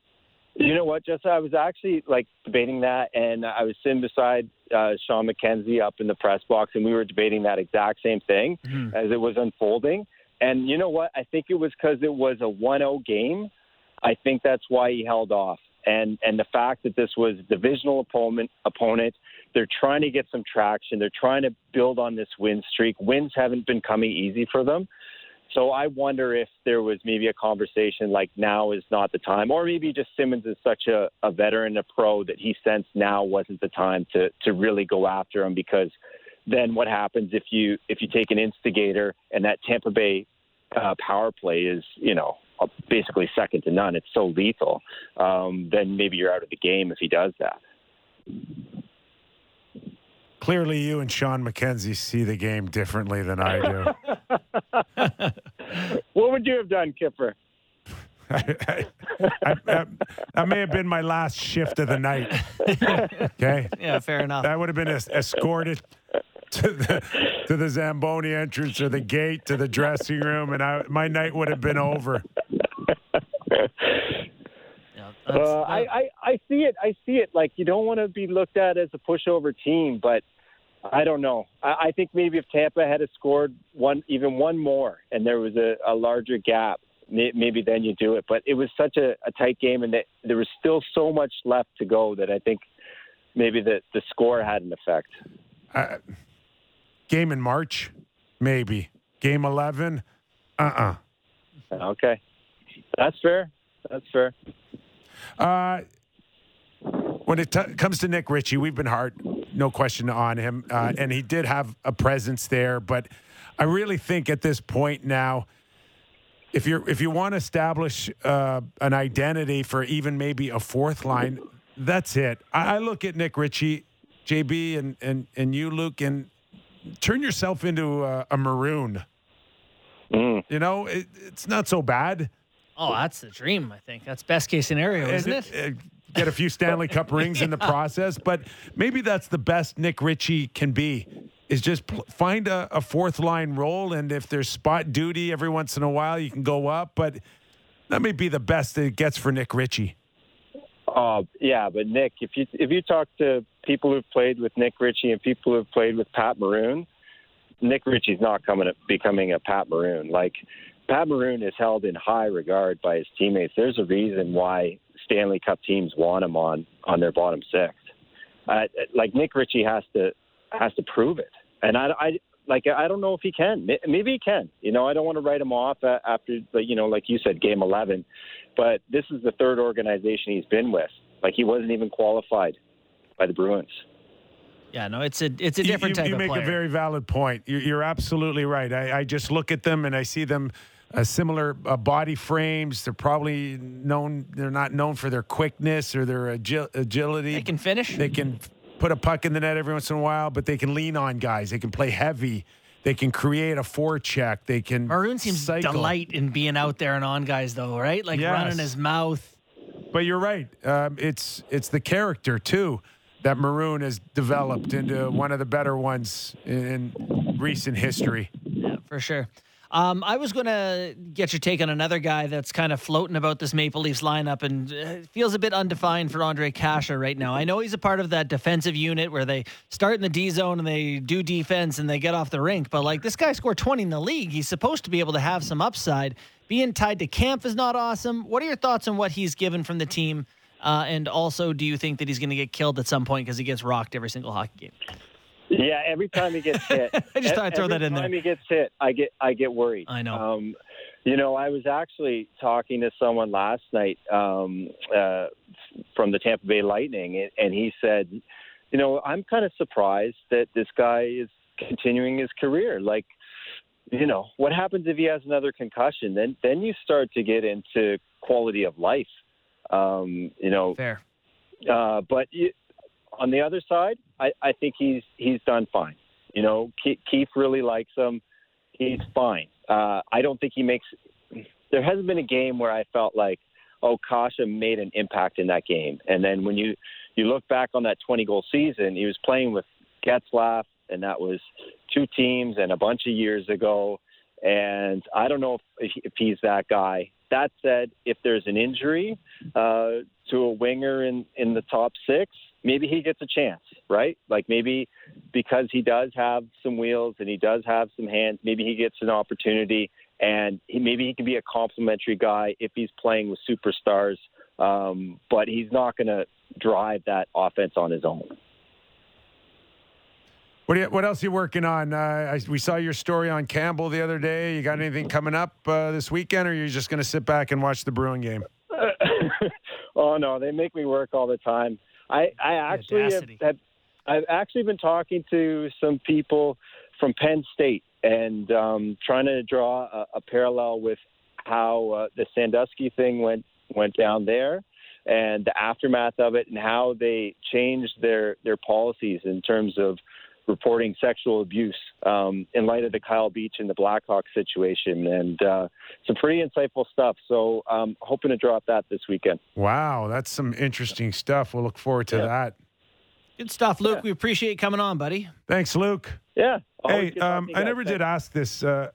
You know what, Jess? I was actually like debating that, and I was sitting beside uh, Sean McKenzie up in the press box, and we were debating that exact same thing mm-hmm. as it was unfolding. And you know what? I think it was because it was a 1-0 game. I think that's why he held off, and and the fact that this was divisional opponent opponent they're trying to get some traction. They're trying to build on this win streak. Wins haven't been coming easy for them. So I wonder if there was maybe a conversation like now is not the time, or maybe just Simmonds is such a, a veteran, a pro that he sensed now wasn't the time to to really go after him because then what happens if you if you take an instigator and that Tampa Bay uh, power play is you know basically second to none. It's so lethal. Um, then maybe you're out of the game if he does that.
Clearly, you and Sean McKenzie see the game differently than I do. [laughs]
what would you have done, Kipper? [laughs]
I, I, I, that may have been my last shift of the night. Okay.
Yeah, fair enough.
That would have been escorted to the to the Zamboni entrance or the gate to the dressing room, and I, my night would have been over.
uh, I, I, I see it. I see it. Like you don't want to be looked at as a pushover team, but I don't know. I, I think maybe if Tampa had scored one, even one more, and there was a, a larger gap, maybe then you do it. But it was such a, a tight game, and that there was still so much left to go that I think maybe the the score had an effect. Uh,
game in March, maybe. Game eleven, uh uh-uh.
uh Okay, that's fair. That's fair.
Uh, when it t- comes to Nick Ritchie, we've been hard, no question on him, uh, and he did have a presence there. But I really think at this point now, if you're if you want to establish uh, an identity for even maybe a fourth line, that's it. I, I look at Nick Ritchie, JB, and and and you, Luke, and turn yourself into a, a maroon. Mm. You know, it, it's not so bad.
Oh, that's the dream. I think that's best case scenario, isn't it? it?
Get a few Stanley Cup [laughs] rings yeah. in the process, but maybe that's the best Nick Ritchie can be. Is just pl- find a, a fourth line role, and if there's spot duty every once in a while, you can go up. But that may be the best that it gets for Nick Ritchie.
Oh yeah, but Nick, if you if you talk to people who've played with Nick Ritchie and people who've played with Pat Maroon, Nick Ritchie's not coming up, becoming a Pat Maroon. Like Pat Maroon is held in high regard by his teammates. There's a reason why Stanley Cup teams want him on on their bottom six. Uh, like Nick Ritchie has to has to prove it, and I, I like I don't know if he can. Maybe he can. You know, I don't want to write him off after the you know, like you said, game eleven. But this is the third organization he's been with. Like he wasn't even qualified by the Bruins.
Yeah, no, it's a it's a different
you,
type
you
of
make
player.
a very valid point. You're, you're absolutely right. I, I just look at them and I see them uh, similar uh, body frames. They're probably known. They're not known for their quickness or their agi- agility.
they can finish.
They can put a puck in the net every once in a while, but they can lean on guys. They can play heavy. They can create a forecheck. They can.
Maroon seems
cycle.
delight in being out there and on guys, though, right? Like
Yes.
running his mouth.
But you're right. Um, it's it's the character too that Maroon has developed into one of the better ones in, in recent history.
Yeah, for sure. Um, I was going to get your take on another guy that's kind of floating about this Maple Leafs lineup and uh, feels a bit undefined for Ondrej Kase right now. I know he's a part of that defensive unit where they start in the D zone and they do defense and they get off the rink. But like this guy scored 20 in the league. He's supposed to be able to have some upside. Being tied to Kampf is not awesome. What are your thoughts on what he's given from the team? Uh, and also, do you think that he's going to get killed at some point because he gets rocked every single hockey game?
Yeah, every time he gets hit, [laughs]
I just thought I'd throw that in there.
Every time he gets hit, I get I get worried.
I know.
Um, you know, I was actually talking to someone last night um, uh, from the Tampa Bay Lightning, and he said, you know, I'm kind of surprised that this guy is continuing his career. Like, you know, what happens if he has another concussion? Then then you start to get into quality of life. Um, you know,
Fair.
uh, but you, on the other side, I, I think he's he's done fine. You know, Keefe really likes him. He's fine. Uh, I don't think he makes. There hasn't been a game where I felt like, oh, Kase made an impact in that game. And then when you you look back on that 20 goal season, he was playing with Getzlaf, and that was two teams and a bunch of years ago. And I don't know if, if he's that guy. That said, if there's an injury uh, to a winger in, in the top six, maybe he gets a chance, right? Like maybe because he does have some wheels and he does have some hands, maybe he gets an opportunity and he, maybe he can be a complimentary guy if he's playing with superstars. Um, but he's not going to drive that offense on his own.
What, you, what else are you working on? Uh, I, we saw your story on Campbell the other day. You got anything coming up uh, this weekend, or are you just going to sit back and watch the Bruin game? [laughs]
oh no, they make me work all the time. I I actually have, have I've actually been talking to some people from Penn State and um, trying to draw a, a parallel with how uh, the Sandusky thing went went down there and the aftermath of it and how they changed their their policies in terms of reporting sexual abuse um, in light of the Kyle Beach and the Blackhawks situation and uh, some pretty insightful stuff. So um, hoping to drop that this weekend.
Wow, that's some interesting stuff. We'll look forward to
Yeah.
that.
Good stuff, Luke. We appreciate you coming on, buddy.
Thanks, Luke.
Yeah. always
Hey, um, I
guys.
never did ask this. Uh,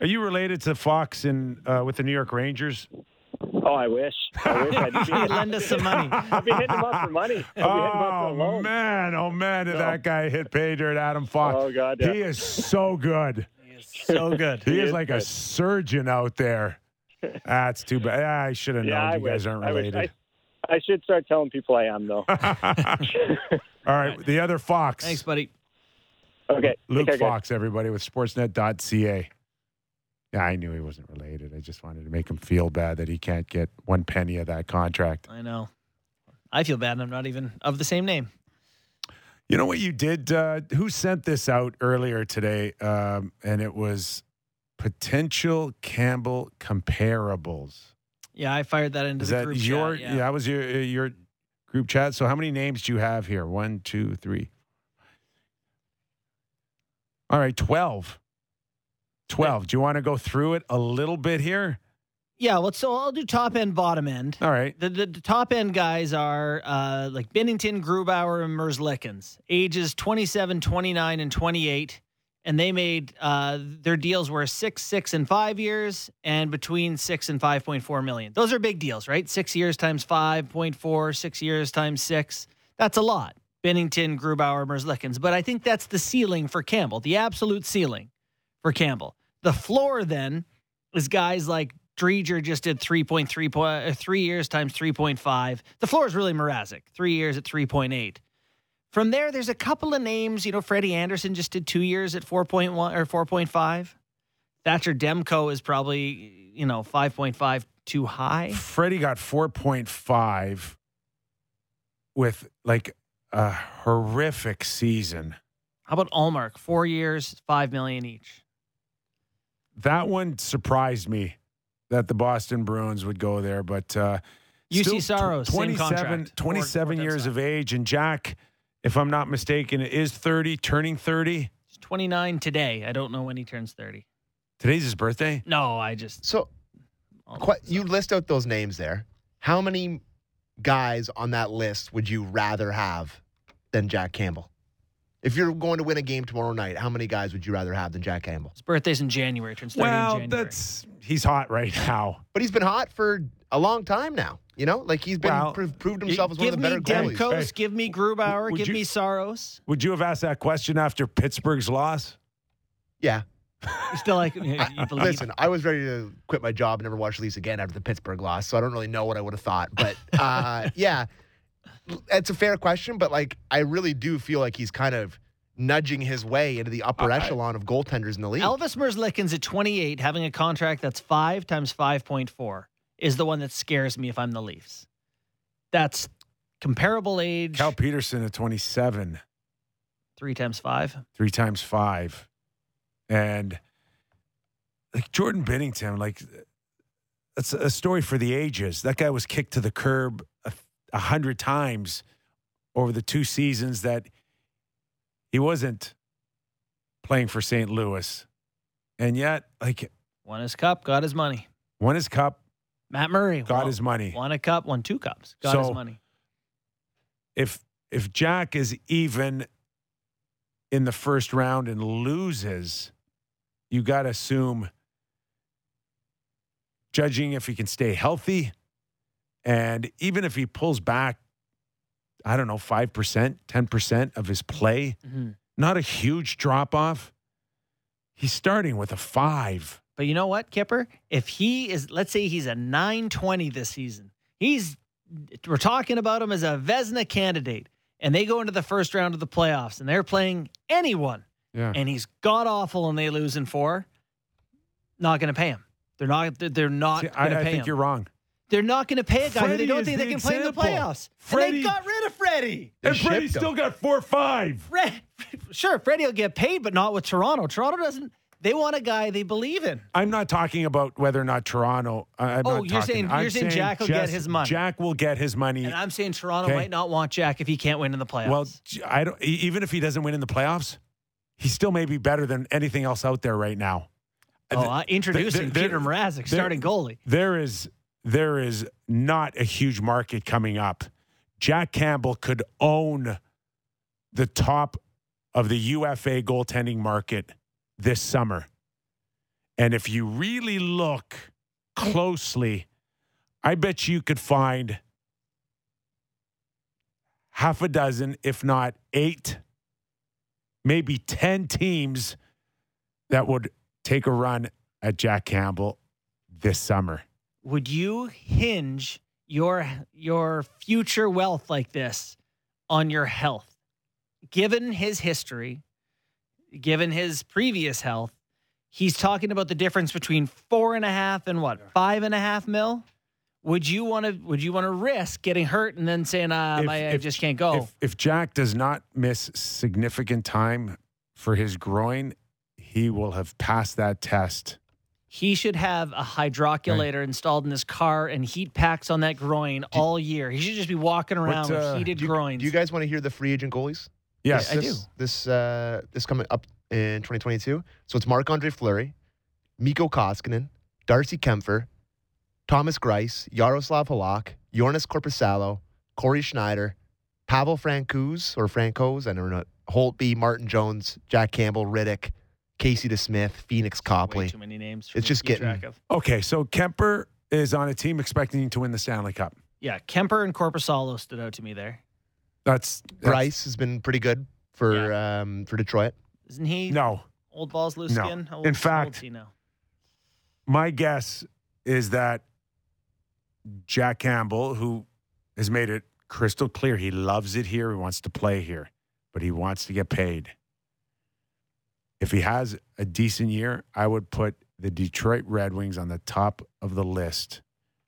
are you related to Fox in uh, with the New York Rangers?
Oh, I wish. I wish I'd be, [laughs]
Hey, lend us some money. [laughs]
I'd be hitting him up for money. I'd be hitting him up for
Oh man, oh man, did
No.
that guy hit pay dirt, Adam Fox?
Oh, God, yeah.
he is so good.
He is so good.
He,
He
is
is
like a surgeon out there. That's too bad. I should have known
I
you guys aren't
I wish.
related.
I, I should start telling people I am, though. [laughs]
All right, the other Fox.
Thanks, buddy.
okay.
Luke
Take guys.
Fox, everybody with Sportsnet.ca. Yeah, I knew he wasn't related. I just wanted to make him feel bad that he can't get one penny of that contract.
I know. I feel bad. I'm not even of the same name.
You know what you did? Uh, who sent this out earlier today? Um, and it was potential Campbell comparables.
Yeah, I fired that into
Is
the
that
group
your?
chat.
yeah. that was your uh, your group chat. So how many names do you have here? One, two, three. All right, twelve. Twelve. Do you want to go through it a little bit here?
Yeah, well, so I'll do top end, bottom end.
All right.
The, the, the top end guys are uh, like Binnington, Grubauer, and Merzlikins, ages 27, 29, and 28. and they made uh, their deals were six, six, and five years, and between six and five point four million. Those are big deals, right? Six years times five point four, six years times six. That's a lot. Binnington, Grubauer, Merzlikins. But I think that's the ceiling for Campbell, the absolute ceiling for Campbell. The floor then is guys like Driedger just did 3.3 po- uh, three years times 3.5. The floor is really Mrazek, three years at 3.8. From there, there's a couple of names. You know, Freddie Andersen just did two years at 4.1 or 4.5. Thatcher Demko is probably, you know, 5.5 too high.
Freddie got 4.5 with like a horrific season.
How about Ullmark? Four years, five million each.
That one surprised me that the Boston Bruins would go there, but uh,
UC
still
Saros,
27, 27
Four- four
years
times
of age, and Jack, if I'm not mistaken, is 30, turning 30.
He's 29 today. I don't know when he turns 30.
Today's his birthday.
No, I just.
So
all
Qu- you list out those names there. How many guys on that list would you rather have than Jack Campbell? If you're going to win a game tomorrow night, how many guys would you rather have than Jack Campbell?
His birthday's in January. Turns 30 in
Well,
January.
that's he's hot right now.
But he's been hot for a long time now. You know, like he's been
Well,
pro- proved himself as one of the
me
better goalies.
Demkos,
Hey.
give me Grubauer,
Would
give
you-
me Saros.
Would you have asked that question after Pittsburgh's loss?
Yeah.
You still like you [laughs] believe?
Listen, I was ready to quit my job and never watch the Leafs again after the Pittsburgh loss, so I don't really know what I would have thought. But uh, [laughs] yeah, it's a fair question. But like, I really do feel like he's kind of nudging his way into the upper
I-
echelon of goaltenders in the league.
Elvis Merzlikins at 28, having a contract that's five times 5.4, is the one that scares me if I'm the Leafs. That's comparable age,
Cal Petersen at 27,
three times five.
three times five, and like Jordan Binnington, like that's a story for the ages. That guy was kicked to the curb a, a hundred times over the two seasons that he wasn't playing for St. Louis, and yet like
Won his cup, got his money.
won his cup,
Matt Murray
got
won,
his money.
won a cup, won two cups, got his money.
if if Jack is even in the first round and loses, you got to assume, judging if he can stay healthy, and even if he pulls back, I don't know, five percent, ten percent of his play,
Mhm.
not a huge drop off. He's starting with a five.
But you know what, Kipper? If he is, let's say he's a 920 this season, he's, we're talking about him as a Vezina candidate, and they go into the first round of the playoffs and they're playing anyone,
Yeah.
and he's god awful and they lose in four, not going to pay him. They're not, they're- not
See,
going to
I, I think
him.
you're wrong.
They're not going to pay a guy who they don't think
the
they can play in the
example.
playoffs. and they got rid of Freddie.
They
And Freddie still got four or five.
Fred, [laughs] sure, Freddie will get paid, but not with Toronto. Toronto doesn't, they want a guy they believe in.
I'm not talking about whether or not Toronto. I- I'm
Oh,
not
you're
talking-
saying-
I'm
you're saying Jack will get his money.
Jack will get his money.
And I'm saying Toronto
Okay.
might not want Jack if he can't win in the playoffs.
well, J- I don't. Even if he doesn't win in the playoffs, he still may be better than anything else out there right now.
oh,
th-
uh, introducing
there-
Petr Mrazek, starting goalie.
There is there is not a huge market coming up. Jack Campbell could own the top of the UFA goaltending market this summer. And if you really look closely, I bet you could find half a dozen, if not eight, maybe 10 teams that would take a run at Jack Campbell this summer.
Would you hinge your your future wealth like this on your health? Given his history, given his previous health, he's talking about the difference between four and a half and what five and a half mil. Would you want to? Would you want to risk getting hurt and then saying, um,
If-
I, I just can't go"?
If, if Jack does not miss significant time for his groin, he will have passed that test.
He should have a hydroculator installed in his car and heat packs on that groin all year. He should just be walking around
What, uh,
with heated
Do
groins.
do you guys want to hear the free agent goalies?
Yes,
I
this,
do.
This uh, this coming up in 2022. So it's Marc Andre Fleury, Mikko Koskinen, Darcy Kuemper, Thomas Greiss, Yaroslav Halak, Joonas Korpisalo, Cory Schneider, Pavel Francouz or Francos, I don't know, Holtby, Martin Jones, Jack Campbell, Riddick, Casey DeSmith, Phoenix
Way
Copley.
too many names. For
It's
me
just
to keep
getting-
track of.
Okay, so Kuemper is on a team expecting to win the Stanley Cup.
Yeah, Kuemper and Korpisalo stood out to me there.
That's, that's
Bryce has been pretty good for um, for Detroit.
Isn't he?
No,
Old balls, loose
No.
skin. How
In fact-
old's now?
my guess is that Jack Campbell, who has made it crystal clear he loves it here, he wants to play here, but he wants to get paid. If he has a decent year, I would put the Detroit Red Wings on the top of the list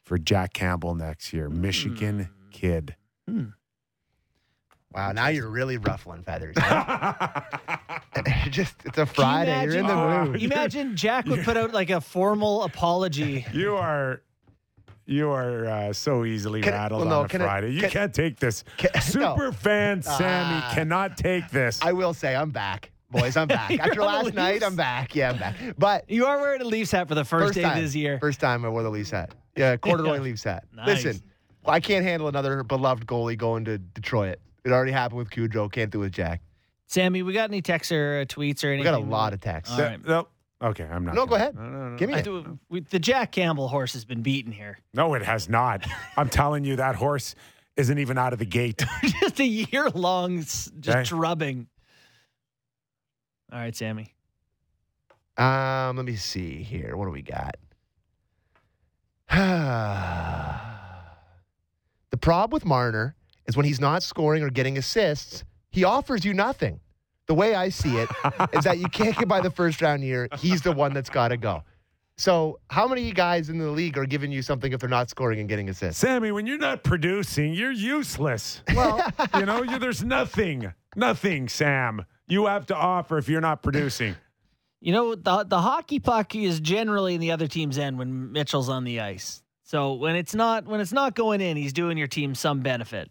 for Jack Campbell next year. Michigan
Hmm.
kid.
Wow, now you're really ruffling feathers. [laughs] [laughs] just it's a Friday. You're in the
imagine-
mood.
Imagine Jack would put out like a formal apology. [laughs]
You are you are uh, so easily
Can
rattled
well, no,
on a
can I-
Friday. you
can-
can't take this.
Can- no.
Super fan Sammy
Ah.
cannot take this.
I will say I'm back, boys. I'm back. [laughs] After last night, I'm back. Yeah, I'm back. But
You are wearing a Leafs hat for the first, day
time,
of this year.
First time I wore the Leafs hat. Yeah, corduroy
Yeah.
Leafs hat.
Nice.
Listen, I can't handle another beloved goalie going to Detroit. It already happened with Cujo. Can't do it with Jack.
Sammy, we got any texts or uh, tweets or anything?
We got a lot of texts.
All
Th-
right.
no, okay, I'm not.
No, go
gonna-
ahead.
No, no, no.
Give me
I
it.
do- we- the Jack Campbell horse has been beaten here.
No, it has not. [laughs] I'm telling you, that horse isn't even out of the gate. [laughs]
just a year long, just
Okay.
drubbing. All right, Sammy.
Um, let me see here. What do we got? [sighs] the problem with Marner is when he's not scoring or getting assists, he offers you nothing. The way I see it is that you can't get by the first round year. He's the one that's got to go. So, how many guys in the league are giving you something if they're not scoring and getting assists?
Sammy, when you're not producing, you're useless.
Well, [laughs]
You know, you, there's nothing, nothing, Sam, you have to offer if you're not producing. [laughs]
You know, the the hockey puck is generally in the other team's end when Mitchell's on the ice. So when it's not when it's not going in, he's doing your team some benefit,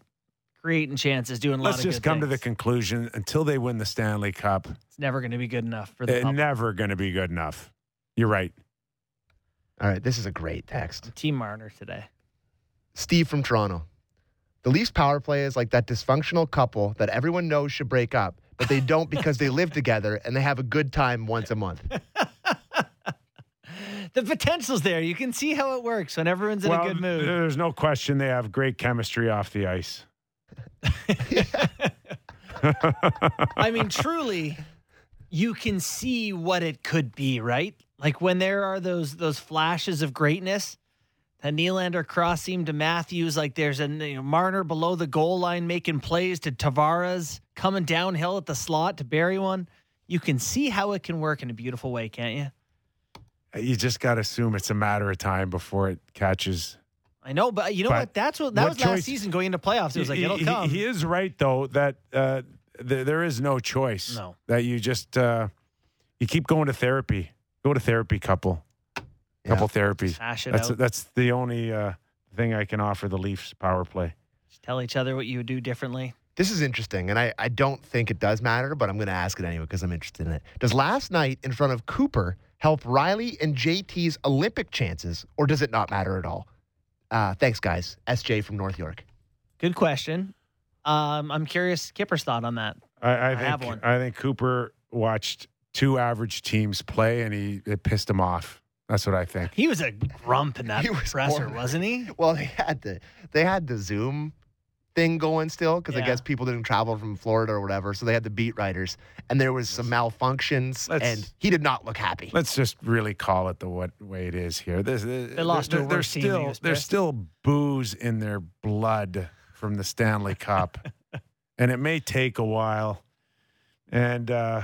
creating chances, doing a lot
Let's
of
just
good
come to the conclusion until they win the Stanley Cup,
It's never going to be good enough for the
it's never going to be good enough. You're right.
all right, this is a great text.
Team Marner today.
Steve from Toronto. The Leafs power play is like that dysfunctional couple that everyone knows should break up, but they don't because they live together and they have a good time once a month. [laughs]
The potential's there. You can see how it works when everyone's in
well,
a good mood.
there's no question they have great chemistry off the ice. [laughs]
I mean, truly, you can see what it could be, right? Like when there are those those flashes of greatness. The Nylander cross seam to Matthews, like there's a you know, Marner below the goal line making plays to Tavares, coming downhill at the slot to bury one. You can see how it can work in a beautiful way, can't you?
You just got to assume it's a matter of time before it catches.
I know, but you know
But
what? That's what that
what
was last season going into playoffs. It was like
He-
it'll
he,
come.
He is right though that uh, th- there is no choice.
No.
that you just uh, you keep going to therapy. Go to therapy, couple.
Yeah.
Couple therapies.
Hash it
That's
out.
that's the only uh, thing I can offer the Leafs power play.
Just tell each other what you would do differently.
This is interesting, and I, I don't think it does matter, but I'm going to ask it anyway because I'm interested in it. Does last night in front of Cooper help Rielly and JT's Olympic chances, or does it not matter at all? Uh, thanks, guys. SJ from North York.
Good question. Um, I'm curious Kipper's thought on that.
I, I,
I
think
have one.
I think Cooper watched two average teams play and he it pissed him off. That's what I think.
He was a grump in that
He was
presser,
horrible.
wasn't he?
Well, they had the they had the Zoom thing going still because I guess people didn't travel from Florida or whatever, so they had the beat writers, and there was some malfunctions,
Let's-
and he did not look happy.
Let's just really call it the what way it is here. There's,
They lost to a
there's
team
still there's still booze in their blood from the Stanley Cup, [laughs] and it may take a while. And uh,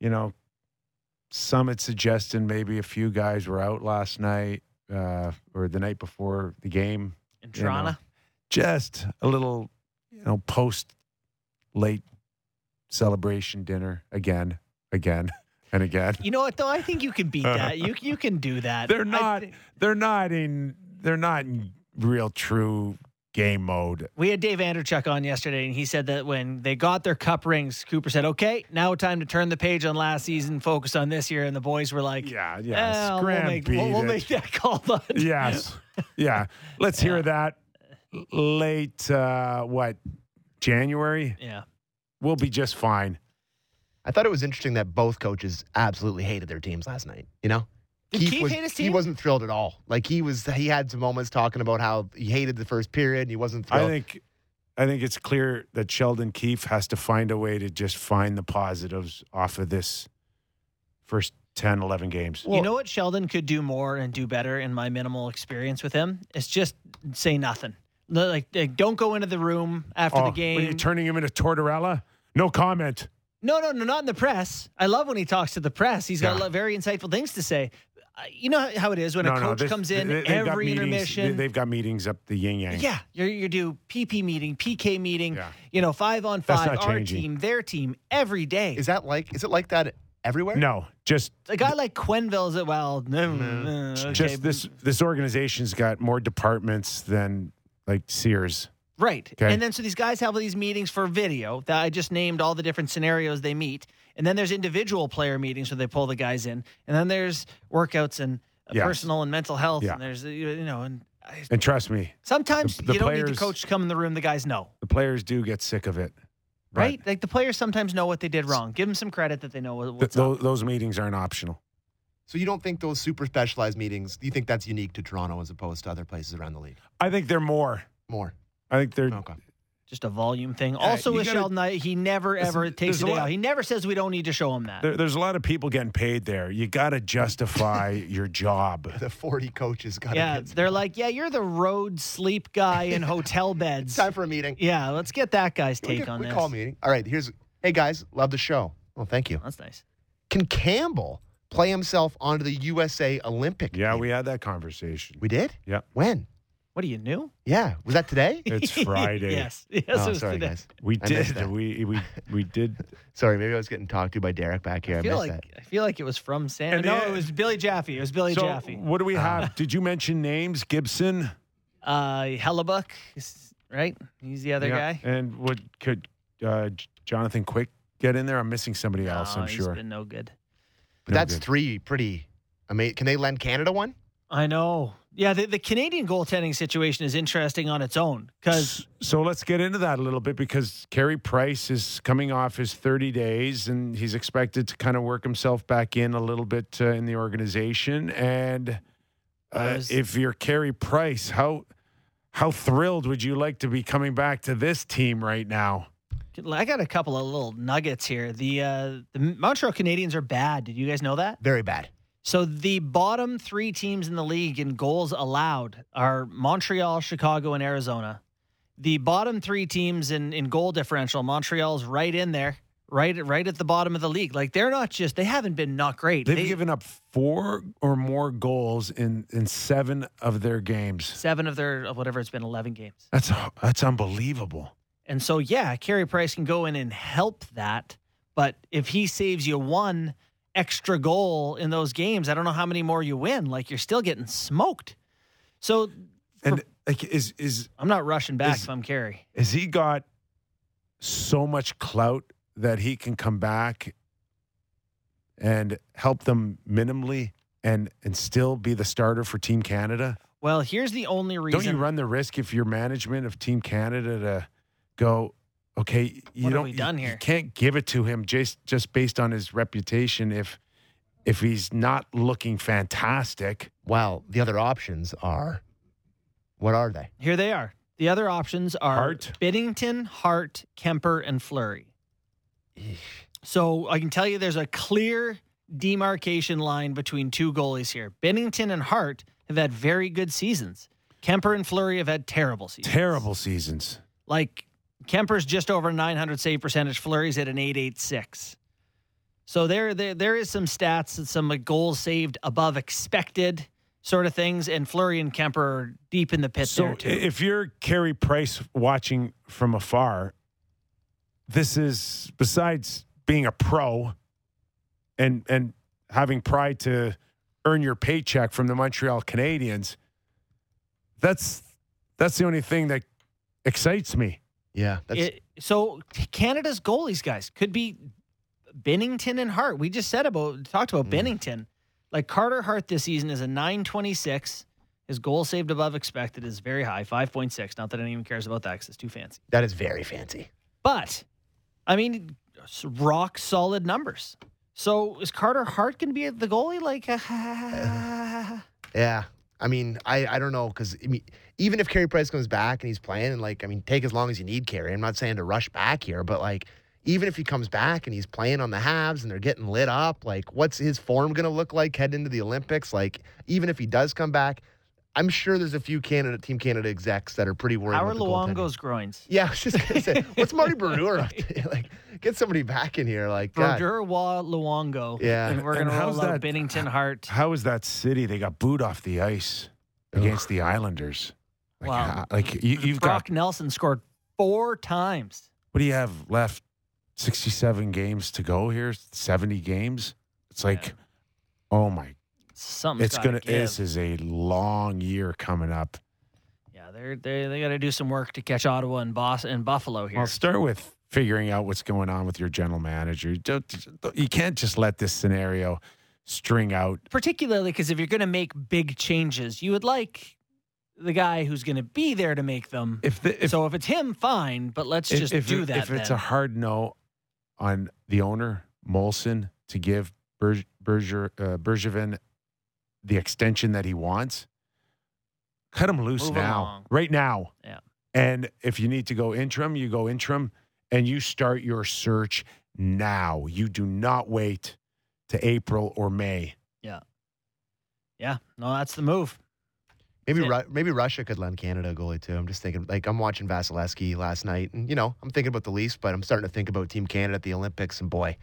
you know, some had suggested maybe a few guys were out last night uh, or the night before the game.
In
You know. Just a little, you know, post late celebration dinner again, again, [laughs] and again.
You know what though? I think you can beat that. You you can do that. [laughs]
They're not.
thi-
They're not in. They're not in real true game mode.
we had Dave Andreychuk on yesterday, and he said that when they got their cup rings, Cooper said, "Okay, now time to turn the page on last season, focus on this year." And the boys were like,
Yeah, yeah.
"Well,
Scram
we'll, make, we'll, we'll make that call." Bud."
yes. [laughs] Yeah. Let's hear that. L- Late. Uh, what? January.
yeah.
We'll be just fine.
I thought it was interesting that both coaches absolutely hated their teams last night. You know,
Did Keefe
was,
hate his team?
He wasn't thrilled at all. Like he was, he had some moments talking about how he hated the first period. And he wasn't thrilled.
I think I think it's clear that Sheldon Keefe has to find a way to just find the positives off of this first 10, 11 games.
you know what Sheldon could do more and do better in my minimal experience with him? It's just say nothing. No, Like, like, don't go into the room after
Oh,
the
game. are you turning him into Tortorella? No comment.
No, no, no, not in the press. I love when he talks to the press. He's got
Yeah.
a lot, very insightful things to say. Uh, You know how it is when
no,
a
no,
coach
this-
comes in
they- they've got
every
meetings-
intermission.
They, have got meetings up the yin yang.
yeah, you you do PP meeting, PK meeting.
Yeah.
You know, five on five, our
changing.
team, their team, every day.
is that like, is it like that everywhere?
No, just
a guy like Quenneville's at well, no, uh, okay,
just this this organization's got more departments than like Sears.
Right.
Okay.
And then so these guys have these meetings for video that I just named all the different scenarios they meet. And then there's individual player meetings where they pull the guys in. And then there's workouts and uh,
Yes.
personal and mental health.
Yeah.
And there's, uh, you know, and I,
And trust me,
sometimes
The- the
you don't need the coach to come in the room. The guys know.
the players do get sick of it.
Right? Like the players sometimes know what they did wrong. Give them some credit that they know what,
th-
what's
those meetings aren't optional.
So you don't think those super specialized meetings? Do you think that's unique to Toronto as opposed to other places around the league?
I think they're more.
More.
I think they're
Okay.
Just a volume thing. Also
you
with
gotta-
Sheldon, he never ever takes
there's
a
a
day
lot-
out. He never says we don't need to show him that.
there, there's a lot of people getting paid there. You got to justify [laughs] your job.
The 40 coaches got to
yeah, they're like, yeah, you're the road sleep guy in hotel [laughs] beds.
time for a meeting.
Yeah, let's get that guy's
we
take
can-
on
we
this.
call meeting. All right, here's. Hey guys, love the show. Well, thank you.
That's nice.
Can Campbell play himself onto the USA Olympic?
Yeah,
team?
we had that conversation.
we did.
Yeah.
When?
What are you new?
Yeah, was that today? [laughs]
It's Friday. [laughs]
yes, yes,
oh,
it was
sorry,
today.
guys.
We
I
did. We we we did. [laughs]
Sorry, maybe I was getting talked to by Derek back here. I,
I feel
missed
like
that.
I feel like it was from San.
And
no,
the-
it was Billy Jaffe. It was Billy
so
Jaffe.
what do we have? did you mention names? Gibson,
Uh, Hellebuyck, right? He's the other
Yeah.
guy.
and what could uh, Jonathan Quick get in there? I'm missing somebody else.
No,
I'm
he's
sure.
been no good.
But
No
that's
good.
three pretty amazing. Can they lend Canada one?
I know. Yeah, the, the Canadian goaltending situation is interesting on its own because
So let's get into that a little bit because Carey Price is coming off his 30 days and he's expected to kind of work himself back in a little bit uh, in the organization. And uh,
was-
if you're Carey Price, how how thrilled would you like to be coming back to this team right now?
I got a couple of little nuggets here. The uh, the Montreal Canadiens are bad. Did you guys know that?
Very bad.
So the bottom three teams in the league in goals allowed are Montreal, Chicago, and Arizona. The bottom three teams in, in goal differential, Montreal's right in there, right right at the bottom of the league. Like they're not just they haven't been not great.
They've
They-
given up four or more goals in in seven of their games.
seven of their of whatever it's been eleven games.
That's that's unbelievable.
And so yeah, Carey Price can go in and help that. But if he saves you one extra goal in those games, I don't know how many more you win. Like you're still getting smoked. So
And like, is is
I'm not rushing back
Is-
if I'm Carey.
has he got so much clout that he can come back and help them minimally and and still be the starter for Team Canada?
Well, here's the only reason.
Don't you run the risk if you're management of Team Canada to go, okay, you
What have
don't
we
you-
done
you,
here?
can't give it to him just just based on his reputation if if he's not looking fantastic.
Well, the other options are. What are they?
Here they are. The other options are
Hart.
Binnington, Hart, Kuemper, and Fleury. So I can tell you there's a clear demarcation line between two goalies here. Binnington and Hart have had very good seasons. Kuemper and Fleury have had terrible seasons.
Terrible seasons.
Like Kuemper's just over 900 save percentage. Fleury's at an 886. So there, there, there is some stats and some like, goals saved above expected sort of things. And Fleury and Kuemper are deep in the pit
So
there too.
if you're Carey Price watching from afar, this is besides being a pro and and having pride to earn your paycheck from the Montreal Canadiens. That's that's the only thing that excites me.
Yeah, that's
It, so Canada's goalies, guys, could be Binnington and Hart. We just said about talked about
Mm.
Binnington. Like Carter Hart this season is a 926. His goal saved above expected is very high, 5.6. Not that anyone cares about that because it's too fancy.
that is very fancy.
But I mean, rock solid numbers. So is Carter Hart going to be the goalie? Like, [laughs]
Yeah. I mean, I, I don't know because I mean, even if Carey Price comes back and he's playing, and like, I mean, take as long as you need, Carey. I'm not saying to rush back here, but like, even if he comes back and he's playing on the halves and they're getting lit up, like, what's his form to look like heading into the Olympics? Like, even if he does come back, I'm sure there's a few Canada Team Canada execs that are pretty worried.
how are
about the goaltending.
Luongo's groins?
Yeah, I was just gonna say, [laughs] what's Marty Brodeur up to? [laughs] Like, get somebody back in here. Like, God.
Bergerwa Luongo.
Yeah.
And we're going to
how's
roll out
that-
Binnington Hart.
How is that city? They got booed off the ice against the Islanders. Like,
Wow.
how- like you, you've
Brock
got
Nelson scored four times.
what do you have left? Sixty-seven games to go here. Seventy games. It's like, oh my!
Something's
it's gonna.
give.
This is a long year coming up.
Yeah, they're they they got to do some work to catch Ottawa and Boston and Buffalo here.
I'll start with figuring out what's going on with your general manager. You, don't, you can't just let this scenario string out.
Particularly because if you're going to make big changes, you would like the guy who's going to be there to make them.
If the, if
so if it's him, fine. But let's
if,
just
if
do that.
If it's
then.
a hard no on the owner Molson to give Berg, Berger, uh, Bergevin the extension that he wants, cut him loose
Move
now,
along.
right now.
Yeah.
And if you need to go interim, you go interim, and you start your search now. You do not wait to April or May.
yeah, Yeah. no, that's the move.
Maybe Ru- maybe Russia could lend Canada a goalie too. I'm just thinking like I'm watching Vasilevskiy last night, and you know I'm thinking about the Leafs, but I'm starting to think about Team Canada at the Olympics, and boy,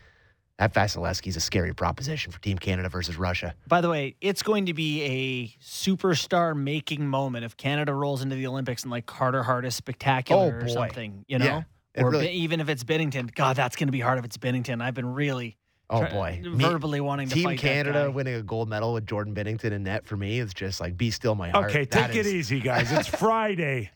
that Vasilevskiy's a scary proposition for Team Canada versus Russia.
By the way, it's going to be a superstar making moment if Canada rolls into the Olympics and like Carter Hart is spectacular
Oh,
or something, you know?
Yeah,
or
really-
even if it's Binnington. God, that's going to be hard if it's Binnington. I've been really
Oh
try-
boy, Me-
verbally wanting to
Team
fight that
Canada
guy.
winning a gold medal with Jordan Binnington in net for me is just like be still my heart.
Okay,
That
take it
is-
easy, guys. [laughs] It's Friday.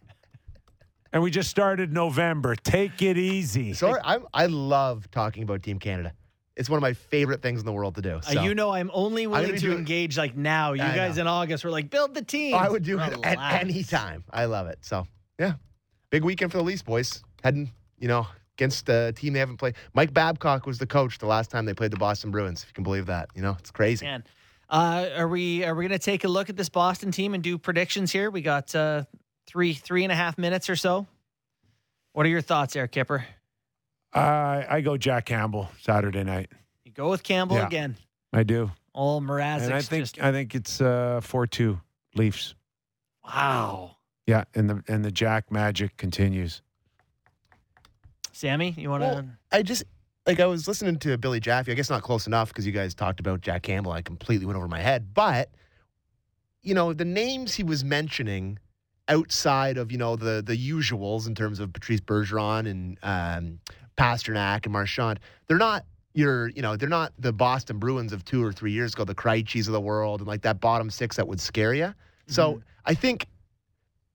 And we just started November. Take it easy.
So I I love talking about Team Canada. It's one of my favorite things in the world to do.
Uh, you know, I'm only willing
be
to
doing-
engage like now. You
I
guys
know.
in August were like, build the team.
I would do it at any time. I love it. So yeah, big weekend for the Leafs boys. Heading, you know, against a team they haven't played. Mike Babcock was the coach the last time they played the Boston Bruins. If you can believe that, you know, it's crazy.
Man, uh, are we are we going to take a look at this Boston team and do predictions here? We got uh, three three and a half minutes or so. What are your thoughts, Eric Kipper?
Uh, I go Jack Campbell Saturday night.
You go with Campbell
Yeah.
again.
I do.
All Mrazek's
and I think
just
I think it's uh, four two Leafs.
wow.
Yeah, and the and the Jack magic continues.
Sammy, you want to?
Well, I just like I was listening to Billy Jaffe. I guess not close enough because you guys talked about Jack Campbell. I completely went over my head, but you know the names he was mentioning outside of you know the the usuals in terms of Patrice Bergeron and um, Pastrnak and Marchand, they're not your you know they're not the Boston Bruins of two or three years ago, the Krejcis of the world, and like that bottom six that would scare you. So mm-hmm. I think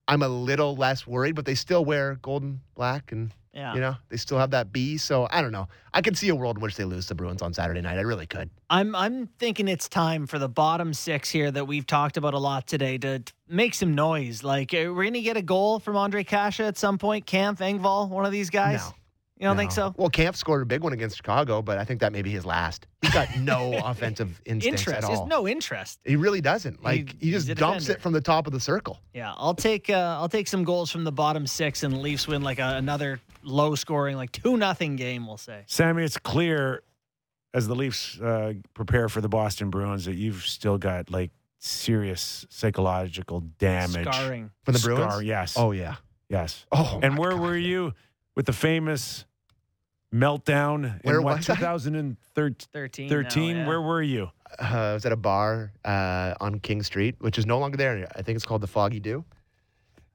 I'm a little less worried, but they still wear golden black and
yeah.
you know, they still have that B. So I don't know. I could see a world in which they lose the Bruins on Saturday night. I really could.
I'm I'm thinking it's time for the bottom six here that we've talked about a lot today to make some noise. Like, we're gonna get a goal from Ondrej Kase at some point. Kampf Engvall, one of these guys.
No.
You don't think so?
Well, Kampf scored a big one against Chicago, but I think that may be his last. He's got no [laughs] offensive instincts
Interest.
at
There's
all.
no interest.
He really doesn't. Like he,
he's
just dumps
defender.
it from the top of the circle.
Yeah, I'll take uh, I'll take some goals from the bottom six, and the Leafs win like a, another low scoring, like two nothing game. We'll say.
Sammy, it's clear as the Leafs uh, prepare for the Boston Bruins that you've still got like serious psychological damage.
Scarring.
For the
Scar-
Bruins?
yes.
Oh yeah.
yes.
Oh.
And
my
where
God.
were you with the famous meltdown
Where
in what,
was
2013?
Thirteen. now, yeah.
Where were you?
Uh, I was at a bar uh, on King Street, which is no longer there. I think it's called the Foggy Dew.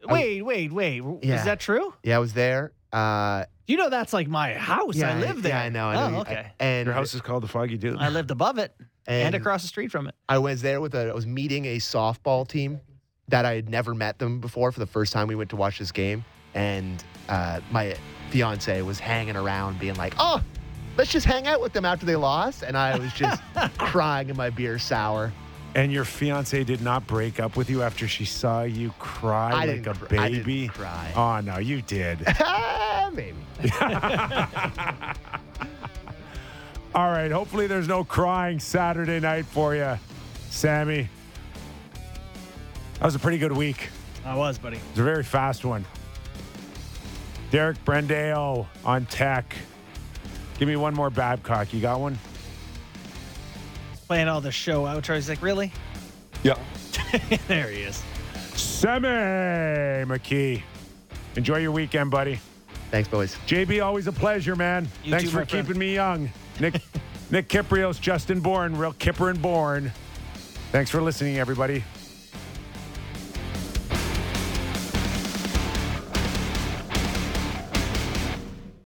Wait, wait, wait.
Yeah.
Is that true?
Yeah, I was there. Uh,
You know that's like my house.
yeah,
I live there.
Yeah, I know. I know.
Oh,
you-
okay.
and
Your house is called the Foggy Dew.
I lived above it and, across the street from it.
I was there with a. I was meeting a softball team that I had never met them before for the first time we went to watch this game, and uh, my fiance was hanging around, being like, "Oh, let's just hang out with them after they lost," and I was just [laughs] crying in my beer sour.
And your fiance did not break up with you after she saw you cry
I
like
didn't
a
cr- I didn't
baby?
cry.
Oh no, you did. [laughs]
Maybe. [laughs]
All right. Hopefully, there's no crying Saturday night for you, Sammy. That was a pretty good week.
I was, buddy.
It was a very fast one. Derek Brendale on tech. Give me one more Babcock. You got one?
Playing all the show outro. He's like, really?
Yeah. [laughs]
there he is.
Sammy McKee. Enjoy your weekend, buddy.
Thanks, boys.
JB, always a pleasure, man.
You
Thanks
too,
for
my friend.
keeping me young. Nick [laughs] Nick Kypreos, Justin Bourne, real Kipper and Bourne. Thanks for listening, everybody.